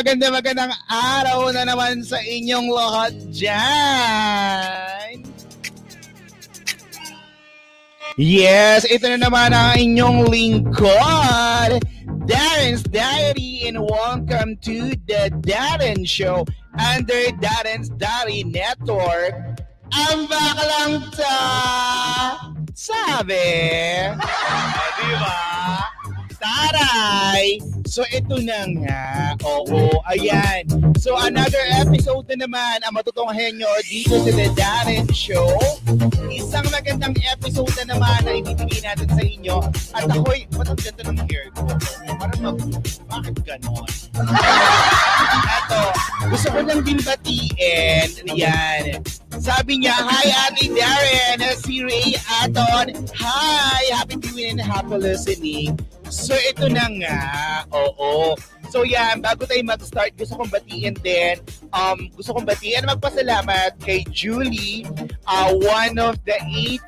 Maganda magandang araw na naman sa inyong lahat dyan! Yes, ito na naman ang inyong lingkod, Darren's Diary and welcome to the Darren Show under Darren's Diary Network. Ang baklang ta sabi. O, di ba? Taray! So ito na nga. Oo, ayan. So another episode na naman ang matutunghayan nyo dito sa The Darren Show. Isang magandang episode na naman na ibibigay natin sa inyo. At ako'y, ba't ang ganda ng hair ko? Parang mag... Bakit ganon? Ito, gusto ko lang din batiin. Yan. Sabi niya, Hi Ate Darren, si Ray Aton. Hi, happy viewing and happy listening. So ito na nga, oo. So yan, bago tayo mag-start, gusto kong batiin din, um, gusto kong batiin magpasalamat kay Julie, uh, one of the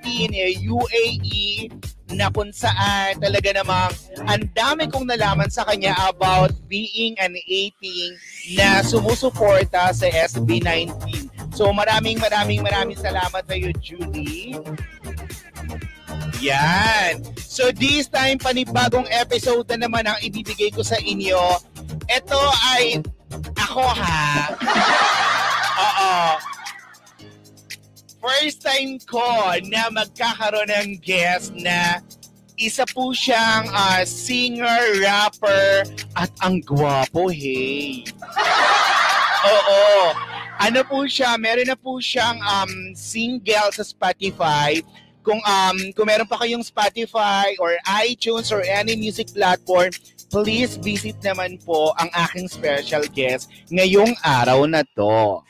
18 uh, UAE na kung saan talaga namang ang dami kong nalaman sa kanya about being an 18 na sumusuporta sa SB19. So maraming maraming maraming salamat sa iyo, Julie. Yan. So this time, panibagong episode na naman ang ibibigay ko sa inyo. Ito ay ako ha. Oo. First time ko na magkakaroon ng guest na isa po siyang uh, singer, rapper, at ang gwapo, hey. Oo. Ano po siya, meron na po siyang um, single sa Spotify kung um kung meron pa kayong Spotify or iTunes or any music platform, please visit naman po ang aking special guest ngayong araw na to.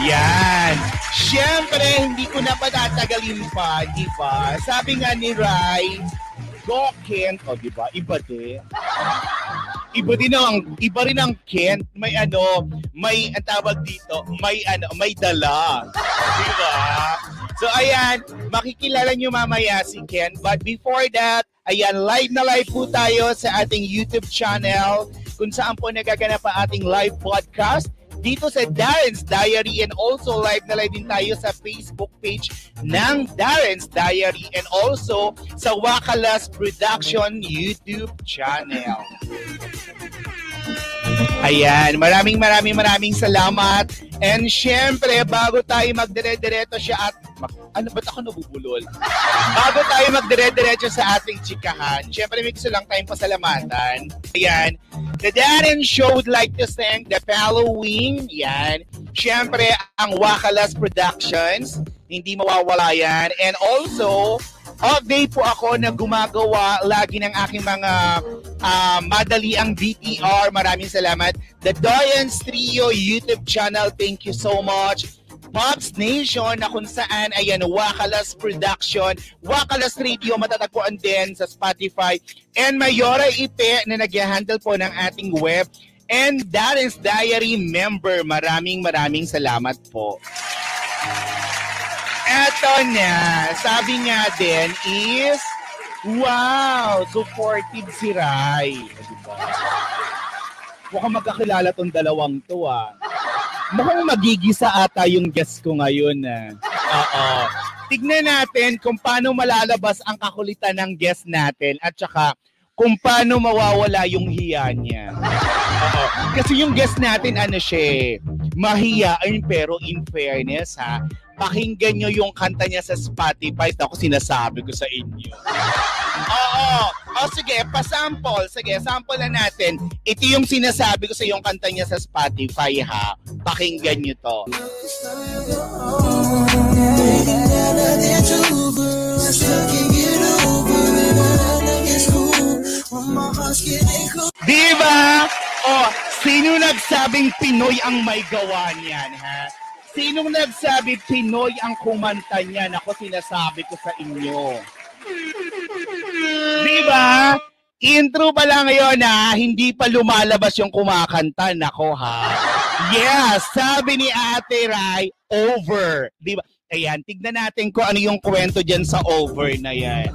Yan. Siyempre, hindi ko na patatagalin pa, di ba? Sabi nga ni Rai, go Kent, o di ba? Iba din. Iba din ang iba rin ang Kent, may ano, may ang tawag dito, may ano, may dala. Di ba? So ayan, makikilala nyo mamaya si Ken. But before that, ayan, live na live po tayo sa ating YouTube channel kung saan po nagaganap ang ating live podcast dito sa Darren's Diary and also live na live din tayo sa Facebook page ng Darren's Diary and also sa Wakalas Production YouTube channel. Ayan, maraming maraming maraming salamat. And syempre, bago tayo magdire-diretso siya at ano ba't ako nabubulol? Bago tayo magdire-diretso sa ating chikahan, syempre may gusto lang tayong pasalamatan. Ayan, The Darren Show would like to thank the following. Yan. Syempre, ang Wakalas Productions. Hindi mawawala yan. And also, update po ako na gumagawa lagi ng aking mga uh, madali ang BTR. Maraming salamat. The Doyens Trio YouTube channel. Thank you so much. Pops Nation na kung saan ayan Wakalas Production, Wakalas Radio matatagpuan din sa Spotify and Mayora Ipe na nag-handle po ng ating web and that is Diary member. Maraming maraming salamat po. Eto na, sabi nga din is, wow, supportive si Rai. Diba? Mukhang magkakilala tong dalawang to ah. Mukhang magigisa ata yung guest ko ngayon. Ah. Oo. Tignan natin kung paano malalabas ang kakulitan ng guest natin at saka kung paano mawawala yung hiya niya. Oo. Kasi yung guest natin, ano siya, mahiyain pero in fairness ha, pakinggan nyo yung kanta niya sa Spotify. Ako sinasabi ko sa inyo. Oo. O sige, pa-sample. Sige, sample na natin. Ito yung sinasabi ko sa yung kanta niya sa Spotify ha. Pakinggan nyo to. Diba? O, sino nagsabing Pinoy ang may gawa niyan, ha? Sinong nagsabi Pinoy ang kumanta niyan? Ako sinasabi ko sa inyo. Di ba? Intro pa lang ngayon na hindi pa lumalabas yung kumakanta. Nako ha. Yes, sabi ni Ate Rai, over. Di ba? Ayan, tignan natin kung ano yung kwento dyan sa over na yan.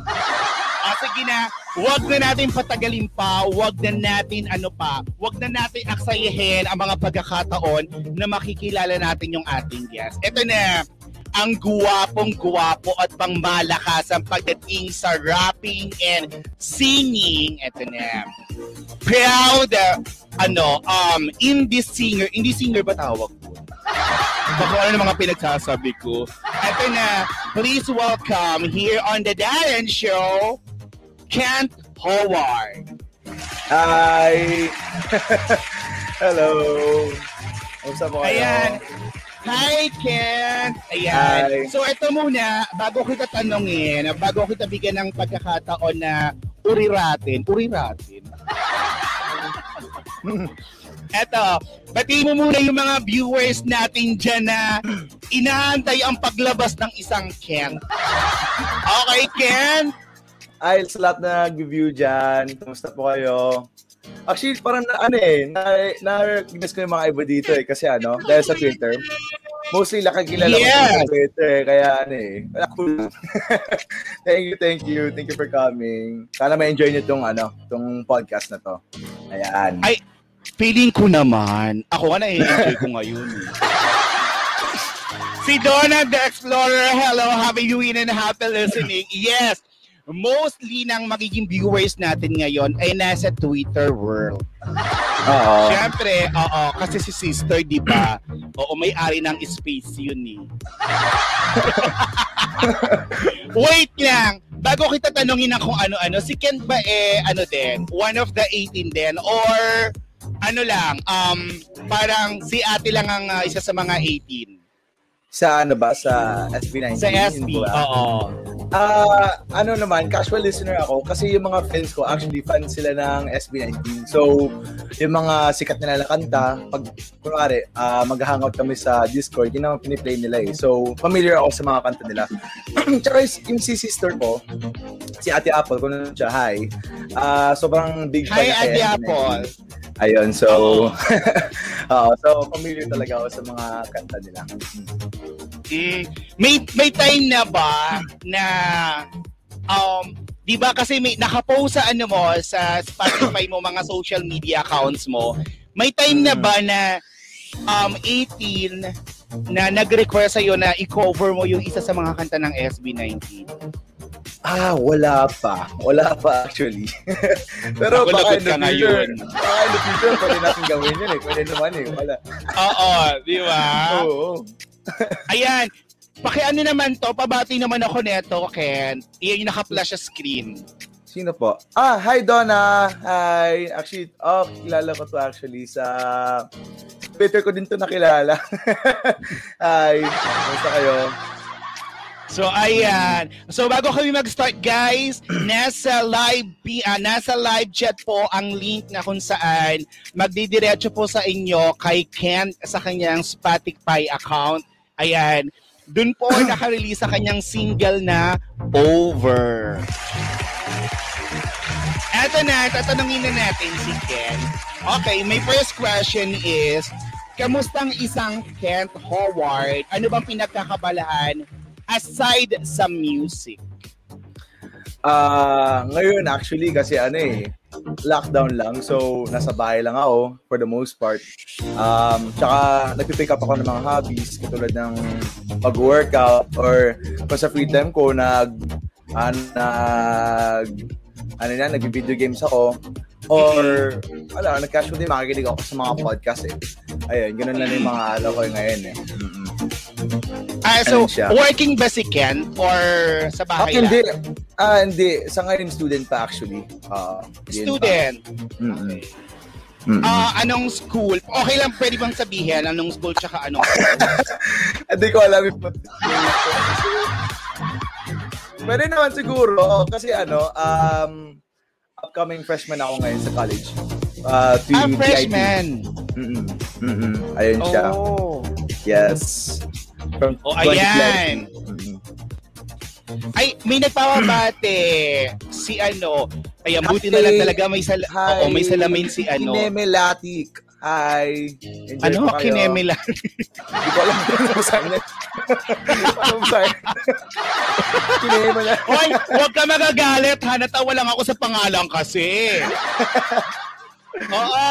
Sige na, wag na natin patagalin pa, wag na natin ano pa, wag na natin aksayahin ang mga pagkakataon na makikilala natin yung ating guest. Ito na, ang guwapong guwapo at pang malakas ang pagdating sa rapping and singing. Ito na. Proud, ano, um, indie singer. Indie singer ba tawag ko? Baka ano mga pinagsasabi ko. Ito na, please welcome here on The Darren Show, Kent Howard. Hi! Hello! Kamusta po kayo? Ayan. Hi, Kent! Ayan. Hi. So, ito muna, bago kita tanongin, bago kita bigyan ng pagkakataon na uriratin, uriratin. Eto, batiin mo muna yung mga viewers natin dyan na inaantay ang paglabas ng isang Kent. Okay, Kent? Ay, sa lahat na nag-view dyan, kamusta po kayo? Actually, parang na, ano eh, na, na-recognize ko yung mga iba dito eh, kasi ano, dahil sa Twitter, mostly nakakilala ko Yes. sa Twitter, eh, kaya ano eh, wala ko lang. thank you, thank you, thank you for coming. Sana ma-enjoy nyo tong ano, tong podcast na to. Ayan. Ay, Feeling ko naman, ako nga na-enjoy ko ngayon. eh. si Donna the Explorer, hello, happy viewing and happy listening. Yes, mostly ng magiging viewers natin ngayon ay nasa Twitter world. Oo. Siyempre, oo, kasi si sister, di ba? Oo, may-ari ng space yun eh. Wait lang! Bago kita tanongin na kung ano-ano, si Kent ba eh, ano din, one of the 18 din? Or, ano lang, um, parang si ate lang ang uh, isa sa mga 18? Sa ano ba? Sa SB19? Sa SB, oo. Ah, ano naman, casual listener ako kasi yung mga friends ko actually fans sila ng SB19. So, yung mga sikat nila na kanta, pag kunwari, ah, mag-hangout kami sa Discord, yun ang piniplay nila eh. So, familiar ako sa mga kanta nila. Tsaka yung- si sister ko, si Ate Apple, kung ano siya, hi. Ah, sobrang big fan Hi, Ate SB19. Apple. Ayun, so, Oo, so familiar talaga ako sa mga kanta nila. Mm. May may time na ba na um 'di ba kasi may nakapost sa ano mo sa Spotify mo mga social media accounts mo. May time na ba na um 18 na nag-request sa'yo na i-cover mo yung isa sa mga kanta ng SB19. Ah, wala pa. Wala pa actually. Pero Ako baka in the future, baka in the future, pwede natin gawin yun eh. Pwede naman eh. Wala. Oo, di ba? Oo. Ayan. Pakiano naman to, pabati naman ako neto, Ken. Iyan yung naka-flash sa screen. Sino po? Ah, hi Donna! Hi! Actually, oh, kilala ko to actually sa Twitter ko din to nakilala. hi! Kumusta kayo? So ayan. So bago kami mag-start guys, nasa live ah, nasa live chat po ang link na kung saan magdidiretso po sa inyo kay Ken sa kanyang Spotify account. Ayan. Doon po naka-release sa kanyang single na Over. Eto na, tatanungin na natin si Ken. Okay, my first question is, kamusta ang isang Kent Howard? Ano bang pinagkakabalaan aside sa music? Ah, ngayon actually kasi ano eh, lockdown lang. So, nasa bahay lang ako for the most part. Um, tsaka nagpipick up ako ng mga hobbies katulad ng pag-workout or kung sa free time ko nag ah, nag ano na, nag-video games ako or wala, nag-casual din makikinig ako sa mga podcast eh. Ayun, ganun lang yung mga ano ko ngayon eh. Mm-mm. Ah, so, Ano siya? working ba si Ken or sa Ah, bahay hindi. lang? Ah, hindi. Sa ngayon, student pa actually. Ah, yun pa. Student. Mm-mm. Mm-mm. Ah, anong school? Okay lang, pwede bang sabihin anong school tsaka anong Hindi ko alam Pwede naman siguro kasi ano, um, upcoming freshman ako ngayon sa college. Uh, Ah, freshman. PIT. Mm-mm. Mm-mm. Ayun siya. Oh. Yes. From Oh, ayan. 2020. Mm-mm. Ay, may nagpapabate. Si ano, ayan, buti na lang talaga may, sal Hi. Oo, may salamin si ano. Kineme Latik. Hi. Enjoy Ano, po kayo. kineme lang. Hindi ko alam kung ano sa'yo. ano sa'yo? Kineme lang. Hoy, huwag ka magagalit ha. Natawa lang ako sa pangalan kasi. Oo.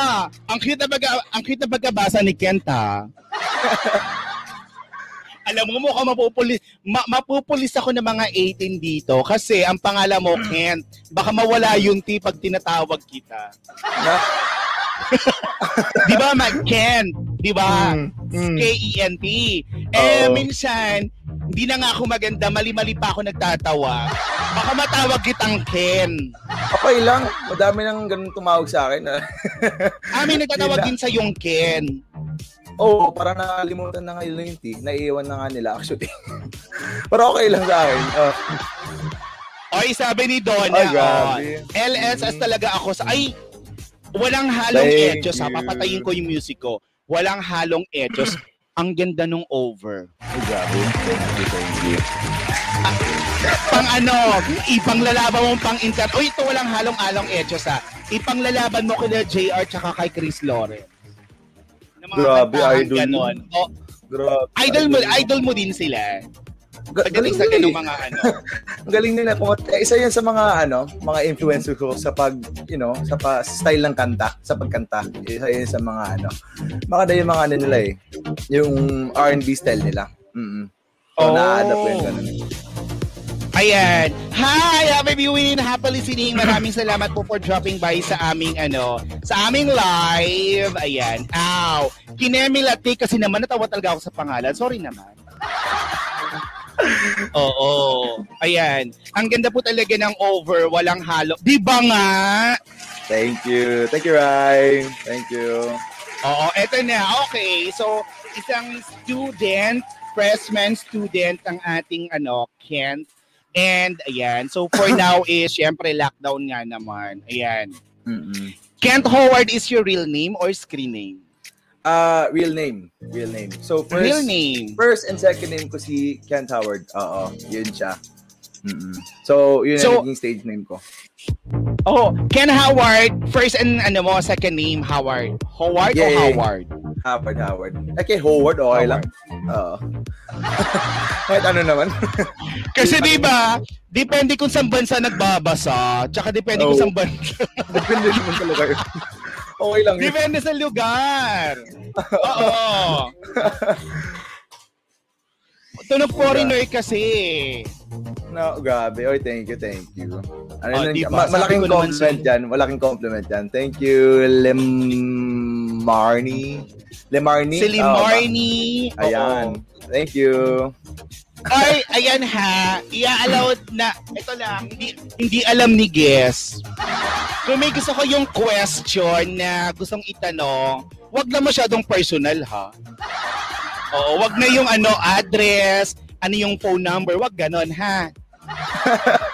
Ang cute na pagka, ang cute na pagkabasa ni Kent ha. Alam mo, mukhang mapupulis, ma- mapupulis ako ng mga 18 dito kasi ang pangalan mo, Kent. Baka mawala yung T pag tinatawag kita. Di ba, Mag Kent? Di ba? Mm, mm. K-E-N-T. Eh, Oo. minsan, hindi na nga ako maganda, mali-mali pa ako nagtatawa. Baka matawag kitang Ken. okay lang. Madami nang ganun tumawag sa akin. ah. Amin nagtatawag din sa yung Ken. Oo, oh, parang nakalimutan na ngayon yung tea. Naiiwan na nga nila actually. Pero okay lang sa akin. Oh. Oy, sabi ni Donna, Ay, oh, grabe. LSS talaga ako sa... Ay, walang halong Thank etos. Ha? Papatayin ko yung music ko. Walang halong etos. Ang ganda nung over. Ay, grabe. Thank you, thank you. Pang ano, ipanglalaban mo pang inter... Uy, ito walang halong-along etos ha. Ipanglalaban mo kina JR tsaka kay Chris Lawrence. Na mga Grabe, idol ganon. O, Grabe. idol mo, idol mo din sila. Pagdating sa ganung mga ano. Ang galing nila. Kung, eh, isa yan sa mga, ano, mga influencer ko sa pag, you know, sa pa, style ng kanta, sa pagkanta. Isa yan sa mga, ano, maganda yung mga ano nila eh. Yung R&B style nila. Mm Oh. So, na-adapt ko yung ganun. Ayan. Hi, happy viewing, happy listening. Maraming salamat po for dropping by sa aming ano, sa aming live. Ayan. Ow. Kinemi Lati kasi naman natawa talaga ako sa pangalan. Sorry naman. Oo. Ayan. Ang ganda po talaga ng over, walang halo. Di ba nga? Thank you. Thank you, Rai. Thank you. Oo, eto na. Okay. So, isang student, freshman student ang ating ano, Kent. And ayan, so for now is syempre lockdown nga naman. Ayan. Mm-mm. Kent Howard is your real name or screen name? Uh, real name. Real name. So, first, real name. First and second name ko si Kent Howard. Oo, yun siya. Mm-mm. So, yun So- naging stage name ko. Oh, Ken Howard, first and ano mo, second name Howard. Howard Yeah, o. Howard? Howard, Howard. Eh, kay Howard, okay lang. Oo. Kahit ano naman. Kasi di ba, depende kung saan bansa nagbabasa, tsaka depende kung Oh. saan bansa. Depende naman talaga yun. Okay lang depende sa lugar. Oo. Tunog foreigner kasi. No, grabe. Oy, thank you, thank you. Ano Oh, nun- diba? ma- malaking compliment yan. Malaking compliment yan. Thank you, Lemarni. Lemarni? Si Oo, Limarni. ba? Ayan. Thank you. Ay, ayan ha. Ia-allowed na, ito lang, hindi, hindi alam ni Guess. Kung may gusto ko yung question na gustong itanong, wag na masyadong personal ha. Oo, wag na yung ano, address, ano yung phone number, wag ganon ha.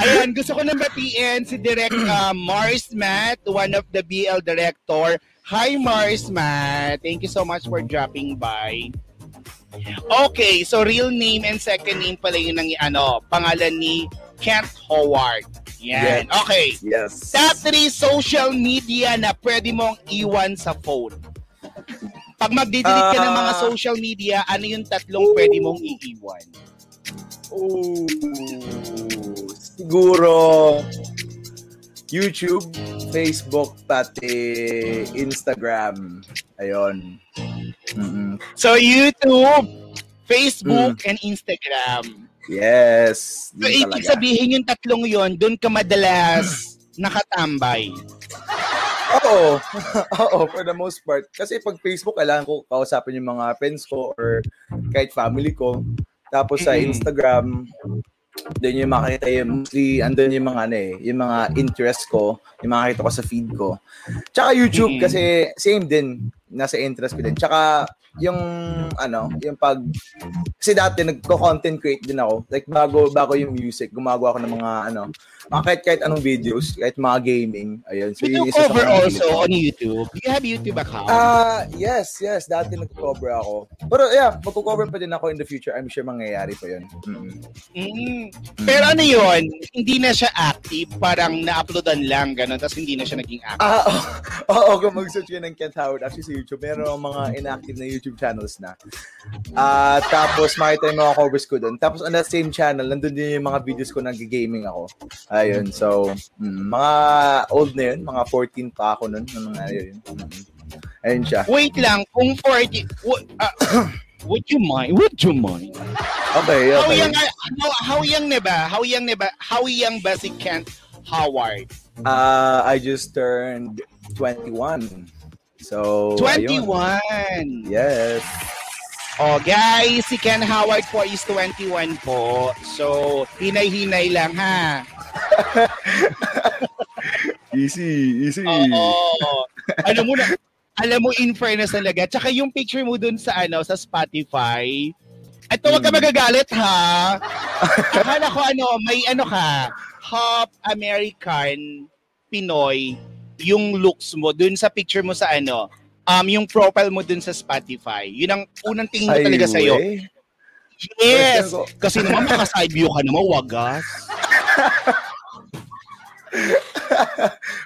Ayan, gusto ko nang batiin si Direct uh, Mars Matt, one of the BL director. Hi Mars Matt, thank you so much for dropping by. Okay, so real name and second name pala yun ng ano, pangalan ni Kent Howard. Yan. Yes. Okay. Yes. Top 3 social media na pwede mong iwan sa phone. Pag magdi-delete ka ng mga Ah. social media, ano yung tatlong pwede mong iiwan? Ooh, siguro YouTube, Facebook, pati Instagram. Ayun. Mm-mm. So YouTube, Facebook, and Instagram. Yes. So ibig talaga. sabihin yung tatlong yon, doon ka madalas nakatambay. Oo. Oo, for the most part. Kasi pag Facebook, kailangan ko kausapin yung mga friends ko or kahit family ko. Tapos sa. Instagram, doon yung makita yung mostly, andun yung mga ano eh, yung mga interest ko, yung makita ko sa feed ko. Tsaka YouTube kasi same din. Nasa interest ko din. Tsaka, yung, ano, yung pag, kasi dati nagko-content create din ako. Like, bago, bago yung music, gumagawa ako ng mga, ano, mga kahit, kahit anong videos, kahit mga gaming. Ayun. So, you cover also on YouTube. You have YouTube account? Ah, yes, yes. Dati nag-cover ako. Pero yeah, magko-cover pa din ako in the future. I'm sure mangyayari pa yun. Mm-mm. Mm. Pero ano yun, hindi na siya active, parang na-uploadan lang, gano'n, tapos hindi na siya naging active. Ah, oo. Oo, kung mag-search ka ng Kent Howard, actually YouTube, meron mga inactive na YouTube channels na. Ah, tapos makita yung mga covers ko doon. Tapos on that same channel, nandun din yung mga videos ko nag-gaming ako. Ayun, so, mm, mga old na yun, mga 14 pa ako nun, ng mga yun. Ayun siya. Wait lang, kung 40, w- ah, would you mind? Would you mind? Okay, How okay. young, are- how, how young na ba? How young na ba? How young ba si Kent Howard? Uh, I just turned 21. So, ayun. 21. Yes. Oh, guys, si Ken Howard po is 21 po. So, hinay-hinay lang ha. Easy, easy. Oo. alam mo na, alam mo in fairness talaga. Tsaka yung picture mo dun sa ano, sa Spotify. Ito, wag ka Hmm. magagalit ha. Akala ko ano, may ano ka, half American Pinoy yung looks mo dun sa picture mo sa ano, um, yung profile mo dun sa Spotify. Yun ang unang tingin ko talaga sa'yo. wey. Yes! Kasi naman maka-side view ka naman, wagas.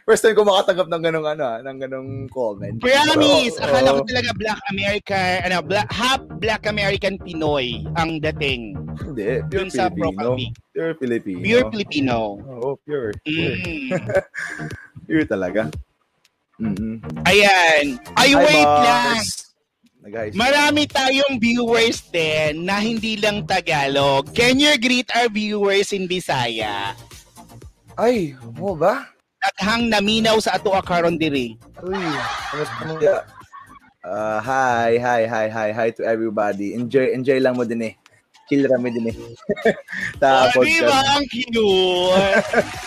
First time ko makatanggap ng ganong ano, ah, ng ganong comment. Promise! Pero, Akala ko oo. talaga Black American, ano, black, half Black American Pinoy ang dating. Hindi, pure Dun sa Filipino. profile pic. Pure Filipino. Pure Filipino. Oo, pure. Pure, Mm. pure talaga. Mm-mm. Ayan. Ay, Hi, wait boss. lang. Siya. Marami tayong viewers din na hindi lang Tagalog. Can you greet our viewers in Bisaya? Ay, mo ba? Daghang naminaw sa ato akaron diri. Uy, ya? Uh, hi, hi, hi, hi, hi to everybody. Enjoy, enjoy lang mo din eh. Chill rami din eh. Oh, di ba ang cute?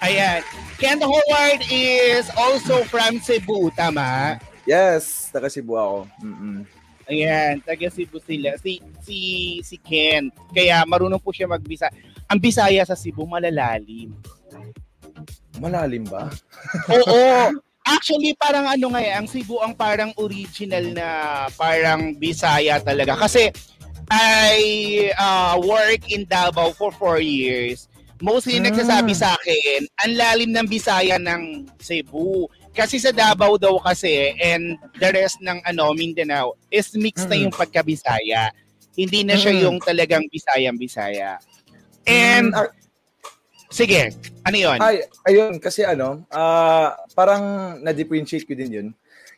Ayan. Kent Howard is also from Cebu, tama? Yes, taga Cebu ako. Mm-mm. Ayan, taga Cebu sila. Si, si, si Kent. Kaya marunong po siya magbisa. Ang Bisaya sa Cebu, malalalim. Malalim ba? Oo. Actually, parang ano nga eh, ang Cebu ang parang original na parang Bisaya talaga. Kasi I uh, work in Davao for four years. Mostly Hmm. nagsasabi sa akin, ang lalim ng Bisaya ng Cebu. Kasi sa Davao daw kasi and the rest ng ano Mindanao is mixed na Mm. yung pagka-Bisaya. Hindi na siya Mm. yung talagang Bisayang-Bisaya. And Mm, sige, ano 'yon? Ay, ayun, kasi ano, ah parang na-differentiate ko din yun.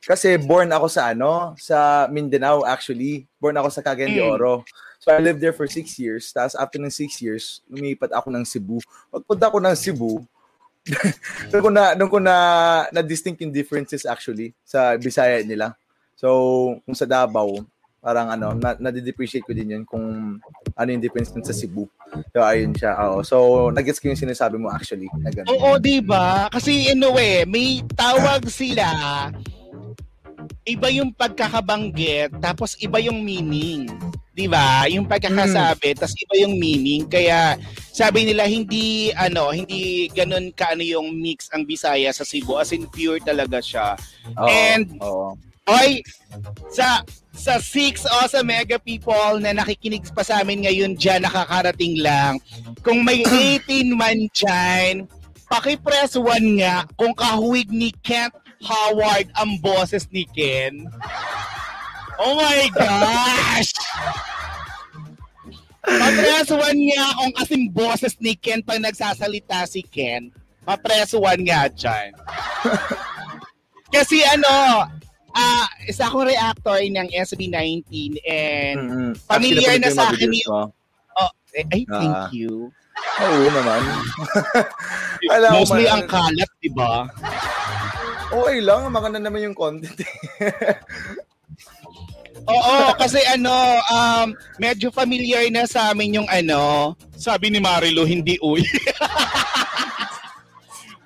Kasi born ako sa ano, sa Mindanao actually. Born ako sa Cagayan de Mm. Oro. So I lived there for six years. Tapos after ng six years, lumipat ako ng Cebu. Pagpunta ko ng Cebu, doon ko na, doon ko na, na distinct yung differences actually sa Bisaya nila. So, kung sa Davao, parang ano, na, na-depreciate ko din yun kung ano yung difference sa Cebu. So, ayun siya. Oo. So, nag-gets ko yung sinasabi mo actually. Na ganun. Oo, di ba? Kasi in a way, may tawag sila, iba yung pagkakabanggit, tapos iba yung meaning. Di ba? Yung pagkakasabi, tapos iba yung meaning. Kaya sabi nila hindi ano, hindi ganun kaano yung mix ang Bisaya sa Cebu as in pure talaga siya. Oo, And- oo. Oy, sa sa six o sa mega people na nakikinig pa sa amin ngayon dyan, nakakarating lang. Kung may 18 man dyan, pakipress one nga kung kahuwig ni Kent Howard ang boses ni Ken. Oh my gosh! Papress one nga kung kasing boses ni Ken pag nagsasalita si Ken. Papress one nga dyan. Kasi ano, ah isa akong reactor ng SB19 and Mm-mm. Familiar Actually, na sa yung akin mo. oh, eh, ay, thank Ah. you. Oo naman. Alam Mostly man- ang kalat, di ba? Okay lang, maganda naman yung content. eh. Oo, kasi ano, um, medyo familiar na sa amin yung ano, sabi ni Marilo, hindi uy.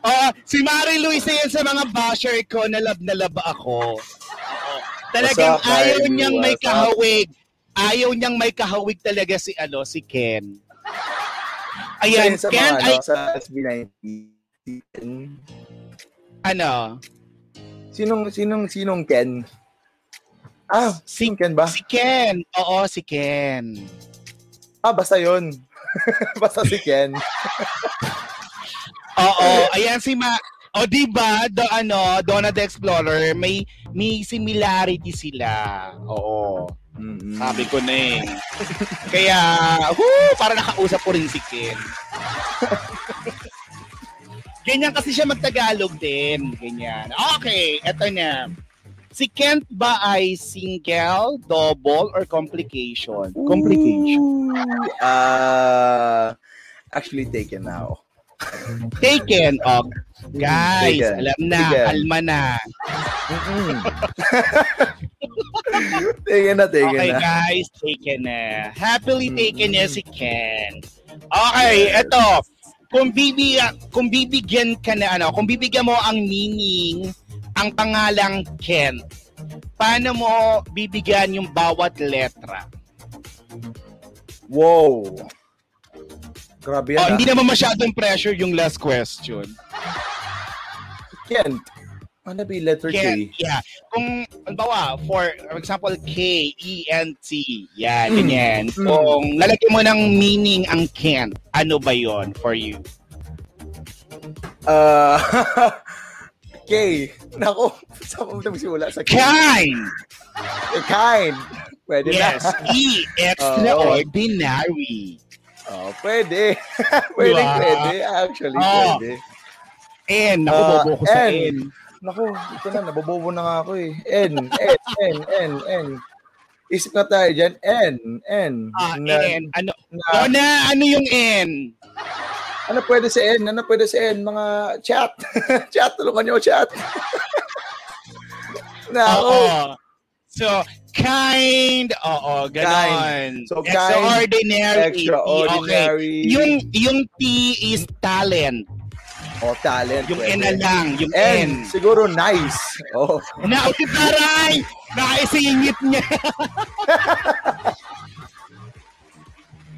Oh, si Mari Luis na yan sa mga basher ko na love na love ako. Oo. Talagang What's up, ayaw Mari? niyang may What's up? kahawig. Ayaw niyang may kahawig talaga si ano si Ken. Ayan, sa Ken mga, ano, sa SB19. ano, Sinong, sinong, sinong Ken? Ah, si, Ken ba? si Ken. Oo, si Ken. Ah, basta yun. basta si Ken. Oo, ayan si Ma o di ba, do ano, Donna the Explorer, may may similarity sila. Oo. Mm-mm. Sabi ko na eh. Kaya, whoo, para nakausap ko rin si Ken. Ganyan kasi siya magtagalog din. Ganyan. Okay, eto na. Si Kent ba ay single, double, or complication? Complication. Ooh, Ah, actually taken now. Taken. Oh, guys, Taken. alam na, Taken. kalma na. Taken na, taken Okay, na. guys, taken na. Happily Mm. taken na si Ken. Okay, eto. Kung bibi kung bibigyan ka na ano, kung bibigyan mo ang meaning ang pangalang Ken, paano mo bibigyan yung bawat letra? Wow. Grabe yan. Oh, ah. hindi naman masyadong pressure yung last question. Kent. Yung letter Ken, K? yeah. Kung, halimbawa, for example, K, E, N, T. Yan, Mm. ganyan. Mm. Kung lalagyan mo ng meaning ang Ken, ano ba yon for you? Ah, K. Nako, saan mo ito magsimula? Sa K. Kind! Eh, kind. Pwede Yes, na. E, extraordinary. Oh, pwede. pwede, Diba? pwede. Actually, Oh. pwede. N, ako Ah, bobo ko sa N. N. Nako, ito na, nabobobo na nga ako eh. N, N, N, N, N. Isip na tayo dyan. N, N. Ah, na, N. Ano, na- Donna, ano yung N? ano pwede sa N? Ano pwede sa N? Mga chat. chat, tulungan nyo chat. Nako. Oo. So, kind. Oo, ganon. So, kind, extraordinary. Extraordinary. Okay. Yung, yung T is talent. Oh, talent. Yung pwede. N na lang. Yung N. N. Siguro nice. Oh. Na, si Taray! Nakaisingit niya.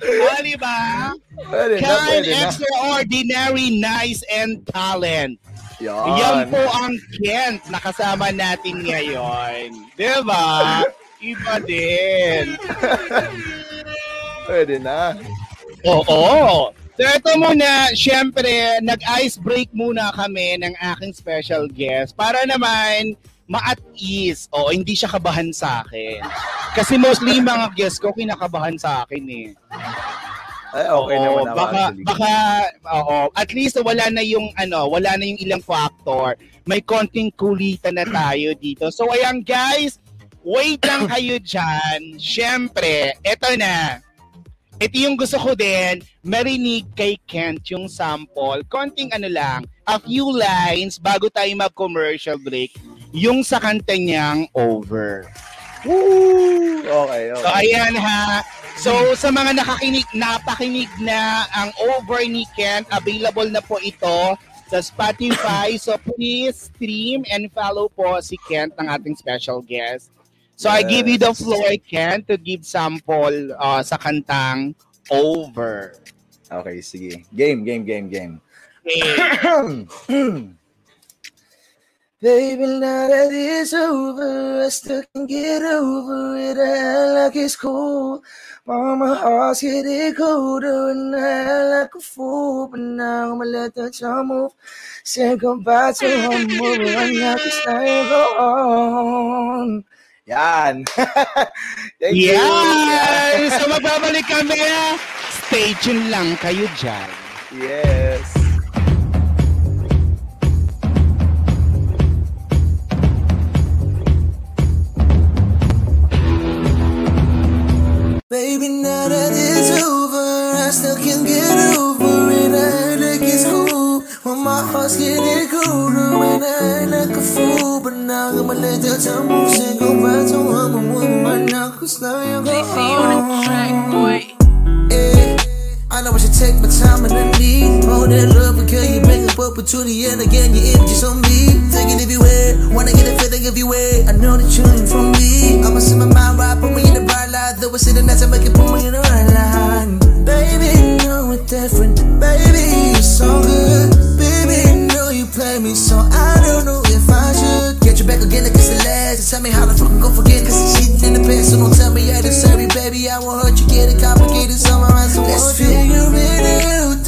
oh, di ba? Pwede na, Kind, pwede na. extraordinary, nice, and talent. Yan. Yan po ang Kent na kasama natin ngayon. Di ba? Iba din. Pwede na. Oo. So ito muna, syempre, nag-ice break muna kami ng aking special guest para naman ma-at ease. O, hindi siya kabahan sa akin. Kasi mostly yung mga guests ko kinakabahan sa akin eh. Ay, okay Oo, naman ako baka, actually. baka, oo, at least wala na yung, ano, wala na yung ilang factor. May konting kulitan na tayo dito. So, ayan guys, wait lang kayo dyan. Siyempre, eto na. Ito yung gusto ko din, marinig kay Kent yung sample. Konting ano lang, a few lines bago tayo mag-commercial break, yung sa kanta niyang Over. Woo! Okay, okay. So ayan ha. So sa mga nakakinig, napakinig na ang Over ni Kent, available na po ito sa Spotify. So please stream and follow po si Kent ng ating special guest. So I give you the Yes. floor, Kent, to give sample uh, sa kantang Over. Okay, sige. Game, game, game, game. Baby, now that it's over, I still can get over it. I like it's cool. Mama, heart's getting colder, and I like a fool. But now I'ma let the time move. Say goodbye to her move, and this night go on. Yan. Thank you. Yes! So magbabalik kami. Stay tuned lang kayo dyan. Yes. Baby, now that when my heart's getting colder. When I act like a fool, but now I'ma let the time move. Say goodbye to I'm woman right now, cause now JC on the track, boy. Yeah, I I know I should take my time and I need more than love because you bring up opportunity and again your images on me. Thinking everywhere, wanna get a feeling everywhere. I know that you're in for me. I'ma set my mind right, put me in the bright light. Though it's in the night, I make it put me in the right line. Baby, you know it's different. Baby, you're so good. Baby, know you play me so I don't know if I should get you back again against the last. Tell me how the fuck I'm gon' forget, cause it's cheating in the past. So don't tell me I deserve it, baby. I won't hurt you, get it complicated. Somehow I so Let's figure it out.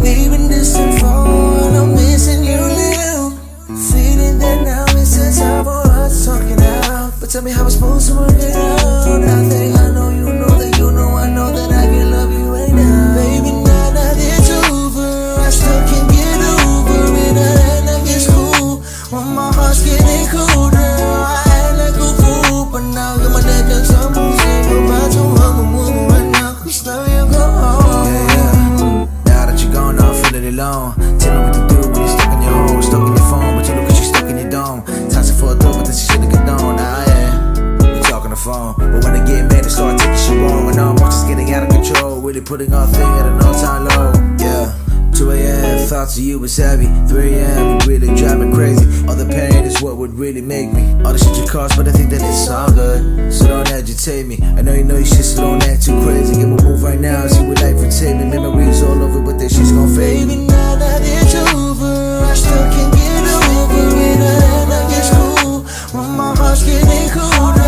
We've been distant for and I'm missing you now. Feeling that now it's a time for us talking out. But tell me how I'm supposed to work it out. I think I alone. Tell me what to do when you're stuck in your home, stuck in your phone, but you look at you stuck in your dome. Time to for a thought, but she should've got known. Nah, yeah, we talk on the phone, but when I get mad, they start taking shit wrong, and I'm just getting out of control. Really putting our thing at an all-time low. Yeah. 2 a.m. Thoughts of you was heavy. 3 a.m. You really drive me crazy. All the pain is what would really make me. All the shit you cost, but I think that it's all good. So don't agitate me. I know you know you shit, so don't act too crazy. Give a move right now, see what life would take me. Memories all over, but that shit's gon' fade. Baby, now that it's over, I still can't get over it. I act like it's cool when my heart's getting colder.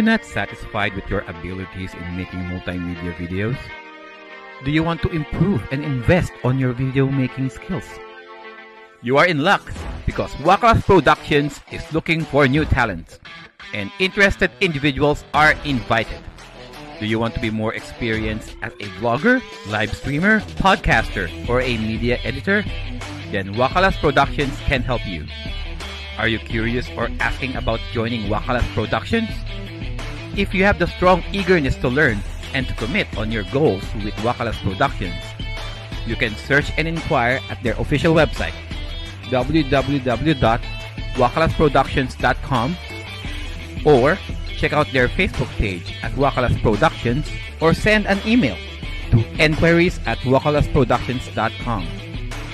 You not satisfied with your abilities in making multimedia videos? Do you want to improve and invest on your video making skills? You are in luck because Wakalas Productions is looking for new talents and interested individuals are invited. Do you want to be more experienced as a vlogger, live streamer, podcaster, or a media editor? Then Wakalas Productions can help you. Are you curious or asking about joining Wakalas Productions? If you have the strong eagerness to learn and to commit on your goals with Wakalas Productions, you can search and inquire at their official website www.wakalasproductions.com or check out their Facebook page at Wakalas Productions or send an email to enquiries at wakalasproductions.com.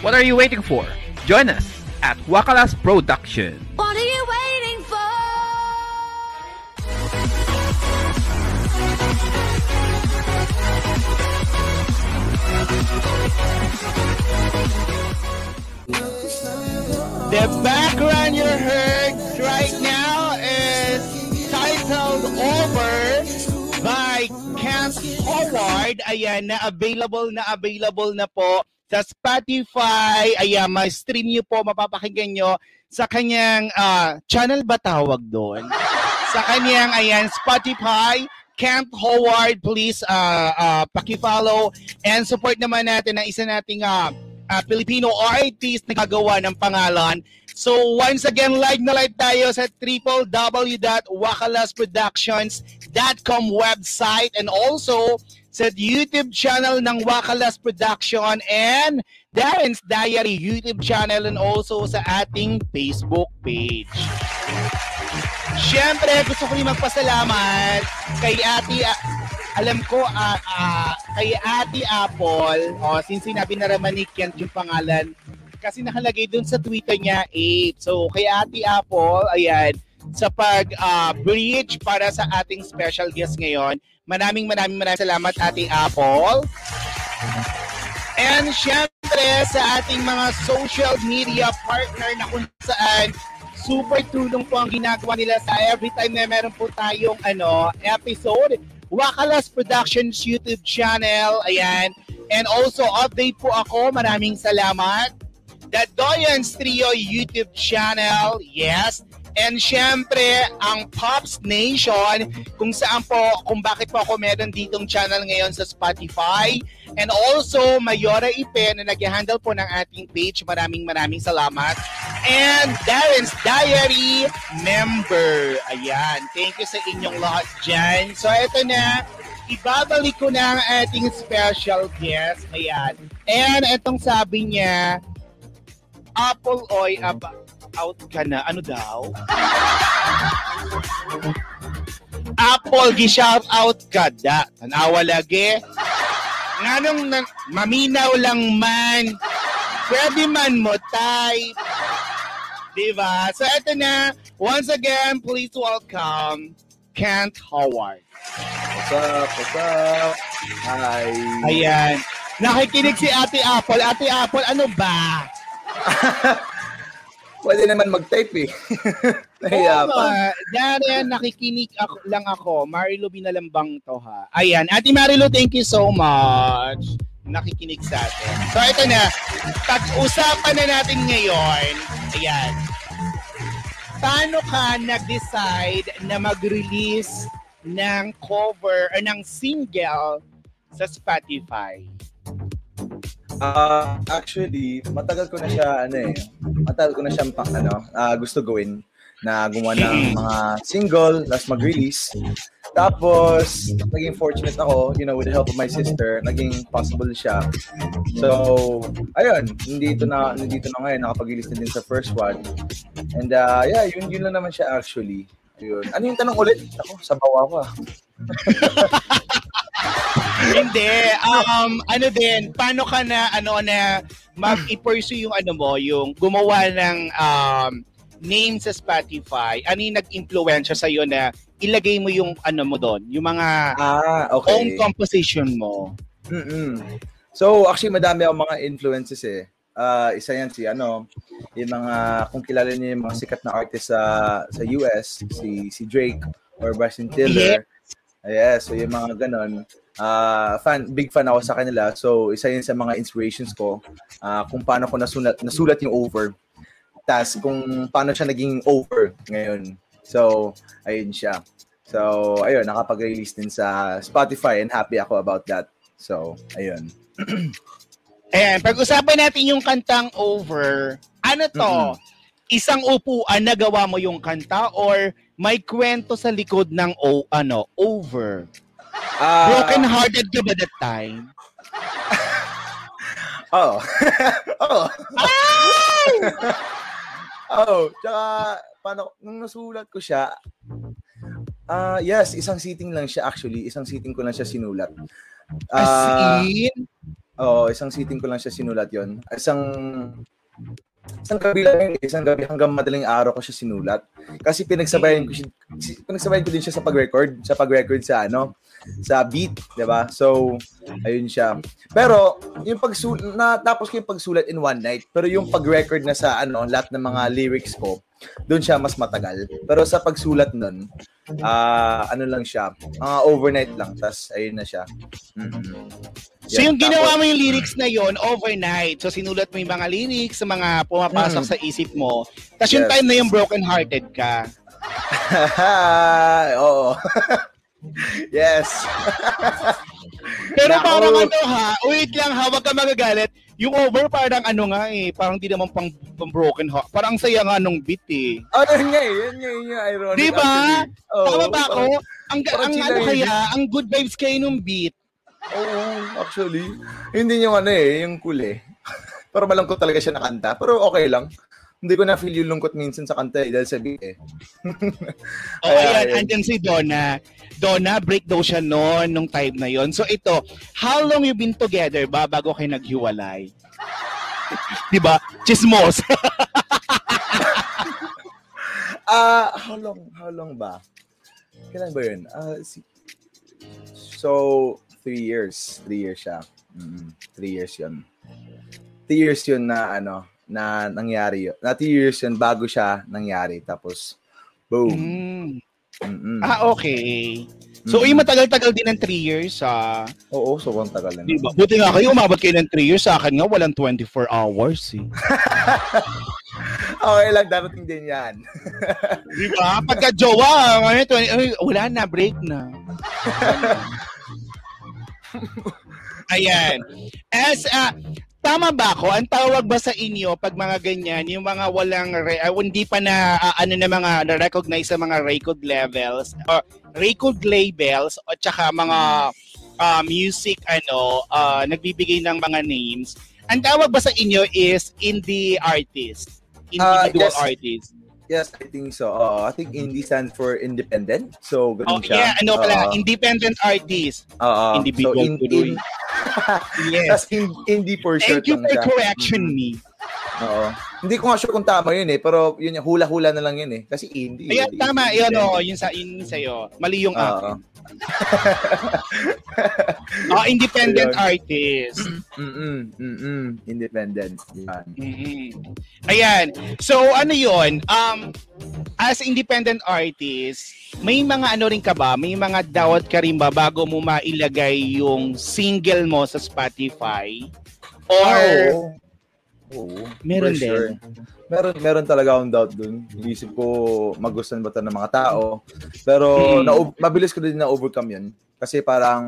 What are you waiting for? Join us at Wakalas Production. The background you heard right now is titled Over by Camp Howard. Ayan, na available na available na po sa Spotify. Ayan, ma-stream nyo po, mapapakinggan nyo sa kanyang ah, channel ba tawag doon? sa kanyang, ayan, Spotify, Kent Howard, please uh, uh, paki-follow and support naman natin ang isa nating uh, uh, Filipino artist na gagawa ng pangalan. So once again, live na live tayo sa www.wakalasproductions.com website and also sa YouTube channel ng Wakalas Production and Darren's Diary YouTube channel and also sa ating Facebook page. Siyempre, gusto ko rin magpasalamat kay Ate, ah, alam ko, ah, ah, kay Ate Apple, oh, since sinabi na naman ni Kent yung pangalan, kasi nakalagay dun sa Twitter niya, Ape. So, kay Ate Apple, ayan, sa pag-bridge para sa ating special guest ngayon. Maraming maraming maraming salamat, Ate Apple. And syempre sa ating mga social media partner na kung saan super tulong po ang ginagawa nila sa every time na meron po tayong ano, episode. Wakalas Productions YouTube channel. Ayan. And also, update po ako. Maraming salamat. The Doyans Trio YouTube channel. Yes. And syempre, ang Pops Nation, kung saan po, kung bakit po ako meron ditong channel ngayon sa Spotify. And also, Mayora Ipe na nag-handle po ng ating page. Maraming maraming salamat. And Darren's Diary member. Ayan. Thank you sa inyong lahat dyan. So, ito na. Ibabalik ko na ang ating special guest. Ayan. And itong sabi niya, Apple Oy, aba, out ka na. Ano daw? Apple, gi-shout out ka da. Tanawa lagi. Nganong na, maminaw lang man. Pwede man mo type. Diba? So ito na. Once again, please welcome Kent Howard. What's up? What's up? Hi. Ayan. Nakikinig si Ate Apple. Ate Apple, ano ba? Pwede naman mag-type eh. Oo pa. Darren, nakikinig ako, lang ako. Marilo binalambang to ha. Ayan. Ate Marilo, thank you so much. Nakikinig sa atin. So ito na. Pag-usapan na natin ngayon. Ayan. Paano ka nag-decide na mag-release ng cover or ng single sa Spotify? Ah, actually, matagal ko na siya ano eh. Matagal ko na siya ano, ah, gusto gawin na gumawa ng mga single, tapos mag-release. Tapos, naging fortunate ako, you know, with the help of my sister, naging possible siya. So, ayun, hindi ito na, hindi ito na ngayon, nakapag-release na din sa first one. And uh, yeah, yun, yun lang naman siya actually. Yun. Ano yung tanong ulit? Ako, sabaw ako ah. Hindi. Um, ano din, paano ka na, ano na, mag-pursue yung ano mo, yung gumawa ng um, name sa Spotify, ano yung nag-influensya sa'yo na ilagay mo yung ano mo doon, yung mga Ah, own okay. composition mo. mm So, actually, madami akong mga influences eh. Ah, isa yan si ano, yung mga, kung kilala niyo yung mga sikat na artist sa sa US, si si Drake or Bryson Tiller. Yeah. so yung mga ganon. Ah, fan, big fan ako sa kanila. So, isa yun sa mga inspirations ko ah, kung paano ko nasulat, nasulat yung over. Tas kung paano siya naging over ngayon. So, ayun siya. So, ayun, nakapag-release din sa Spotify and happy ako about that. So, ayun. Ayan, pag-usapan natin yung kantang Over. Ano to? Mm-mm. Isang upuan na gawa mo yung kanta or may kwento sa likod ng o, ano, Over? Ah, Broken hearted ka ba that time? Oo. Oo. Oo. Tsaka, paano, nung nasulat ko siya, ah yes, isang sitting lang siya actually. Isang sitting ko lang siya sinulat. As Ah, in? Oo, isang sitting ko lang siya sinulat yon. Isang isang gabi lang, isang gabi hanggang madaling araw ko siya sinulat. Kasi pinagsabayan ko siya, pinagsabayan ko din siya sa pag-record, sa pag-record sa ano, sa beat, 'di ba? So, ayun siya. Pero yung pagsulat na tapos ko yung pagsulat in one night, pero yung pag-record na sa ano, lahat ng mga lyrics ko, doon siya mas matagal. Pero sa pagsulat nun, ah ano lang siya, mga overnight lang, tas ayun na siya. Mhm. So yung ginawa tapos- mo yung lyrics na yon overnight. So sinulat mo yung mga lyrics, sa mga pumapasok Mm. sa isip mo. Tapos yung Yes. time na yung broken-hearted ka. Oo. yes. Pero Nako. parang ano ha, wait lang ha, wag ka magagalit. Yung over parang ano nga eh, parang di naman pang, pang broken heart. Parang ang saya nga nung beat eh. Oh, yun nga eh. Yun nga yun nga ironic. Di ba? actually. Oo, Tama ba ako? Ang, parang ang chill ano kaya, ang good vibes kayo nung beat. Oo, actually. Hindi yung ano eh, yung cool eh. Pero malungkot talaga siya nakanta. Pero okay lang. Hindi ko na-feel yung lungkot minsan sa kanta eh, dahil sa beat eh. O Kaya, ayan, ayun. andyan si Donna. Donna, break daw siya noon, nung time na yon. So ito, how long you been together ba bago kayo naghiwalay? Di ba? Chismos. Ah, how long, how long ba? Kailan ba yun? Ah, si- so, three years. Three years siya. Mm, three years yun. Three years yun na ano, na nangyari yun. Na three years yun bago siya nangyari. Tapos, boom. Mm. Mm-mm. Ah, okay. So, Mm. yung matagal-tagal din ng 3 years, ah. Oo, sobrang tagal na. Di ba? Buti nga kayo, umabot kayo ng 3 years. Sa akin nga, walang 24 hours, eh. Okay lang, darating din yan. Di ba? Pagka jowa, ano, 20, ay, wala na, break na. Ayan. As, ah, tama ba ako? Ang tawag ba sa inyo pag mga ganyan, yung mga walang, re- ah, hindi pa na, ah, ano na mga, na-recognize sa mga record levels, or record labels, o tsaka mga ah, music, ano, ah, nagbibigay ng mga names, ang tawag ba sa inyo is indie artist? Individual yes. artist? Yes, I think so. Oo, I think indie stands for independent. So, Oh, ganun siya. yeah, ano pala, Oo. independent artist. Oo. individual So, in, in, Yes. tas in, indie for short Thank you for siya. correction Mhm. me. Oo. Hindi ko nga sure kung tama yun eh, pero yun yung hula-hula na lang yun eh. Kasi indie. Eh, tama, indie yun din. o, yun sa yun sa'yo. Mali yung akin. Ah, independent Ayun. artist. Mm-mm, mm-mm, independent. Yan. Mhm. Ayan. So, ano yun? Um, as independent artist, may mga ano rin ka ba? May mga dawat ka rin ba bago mo mailagay yung single mo sa Spotify? Or, Oo. Oo. Meron sure. Meron, meron talaga akong doubt dun. Isip ko, magustuhan ba ito ng mga tao. Pero, Mm. na, mabilis ko din na-overcome yun. Kasi parang,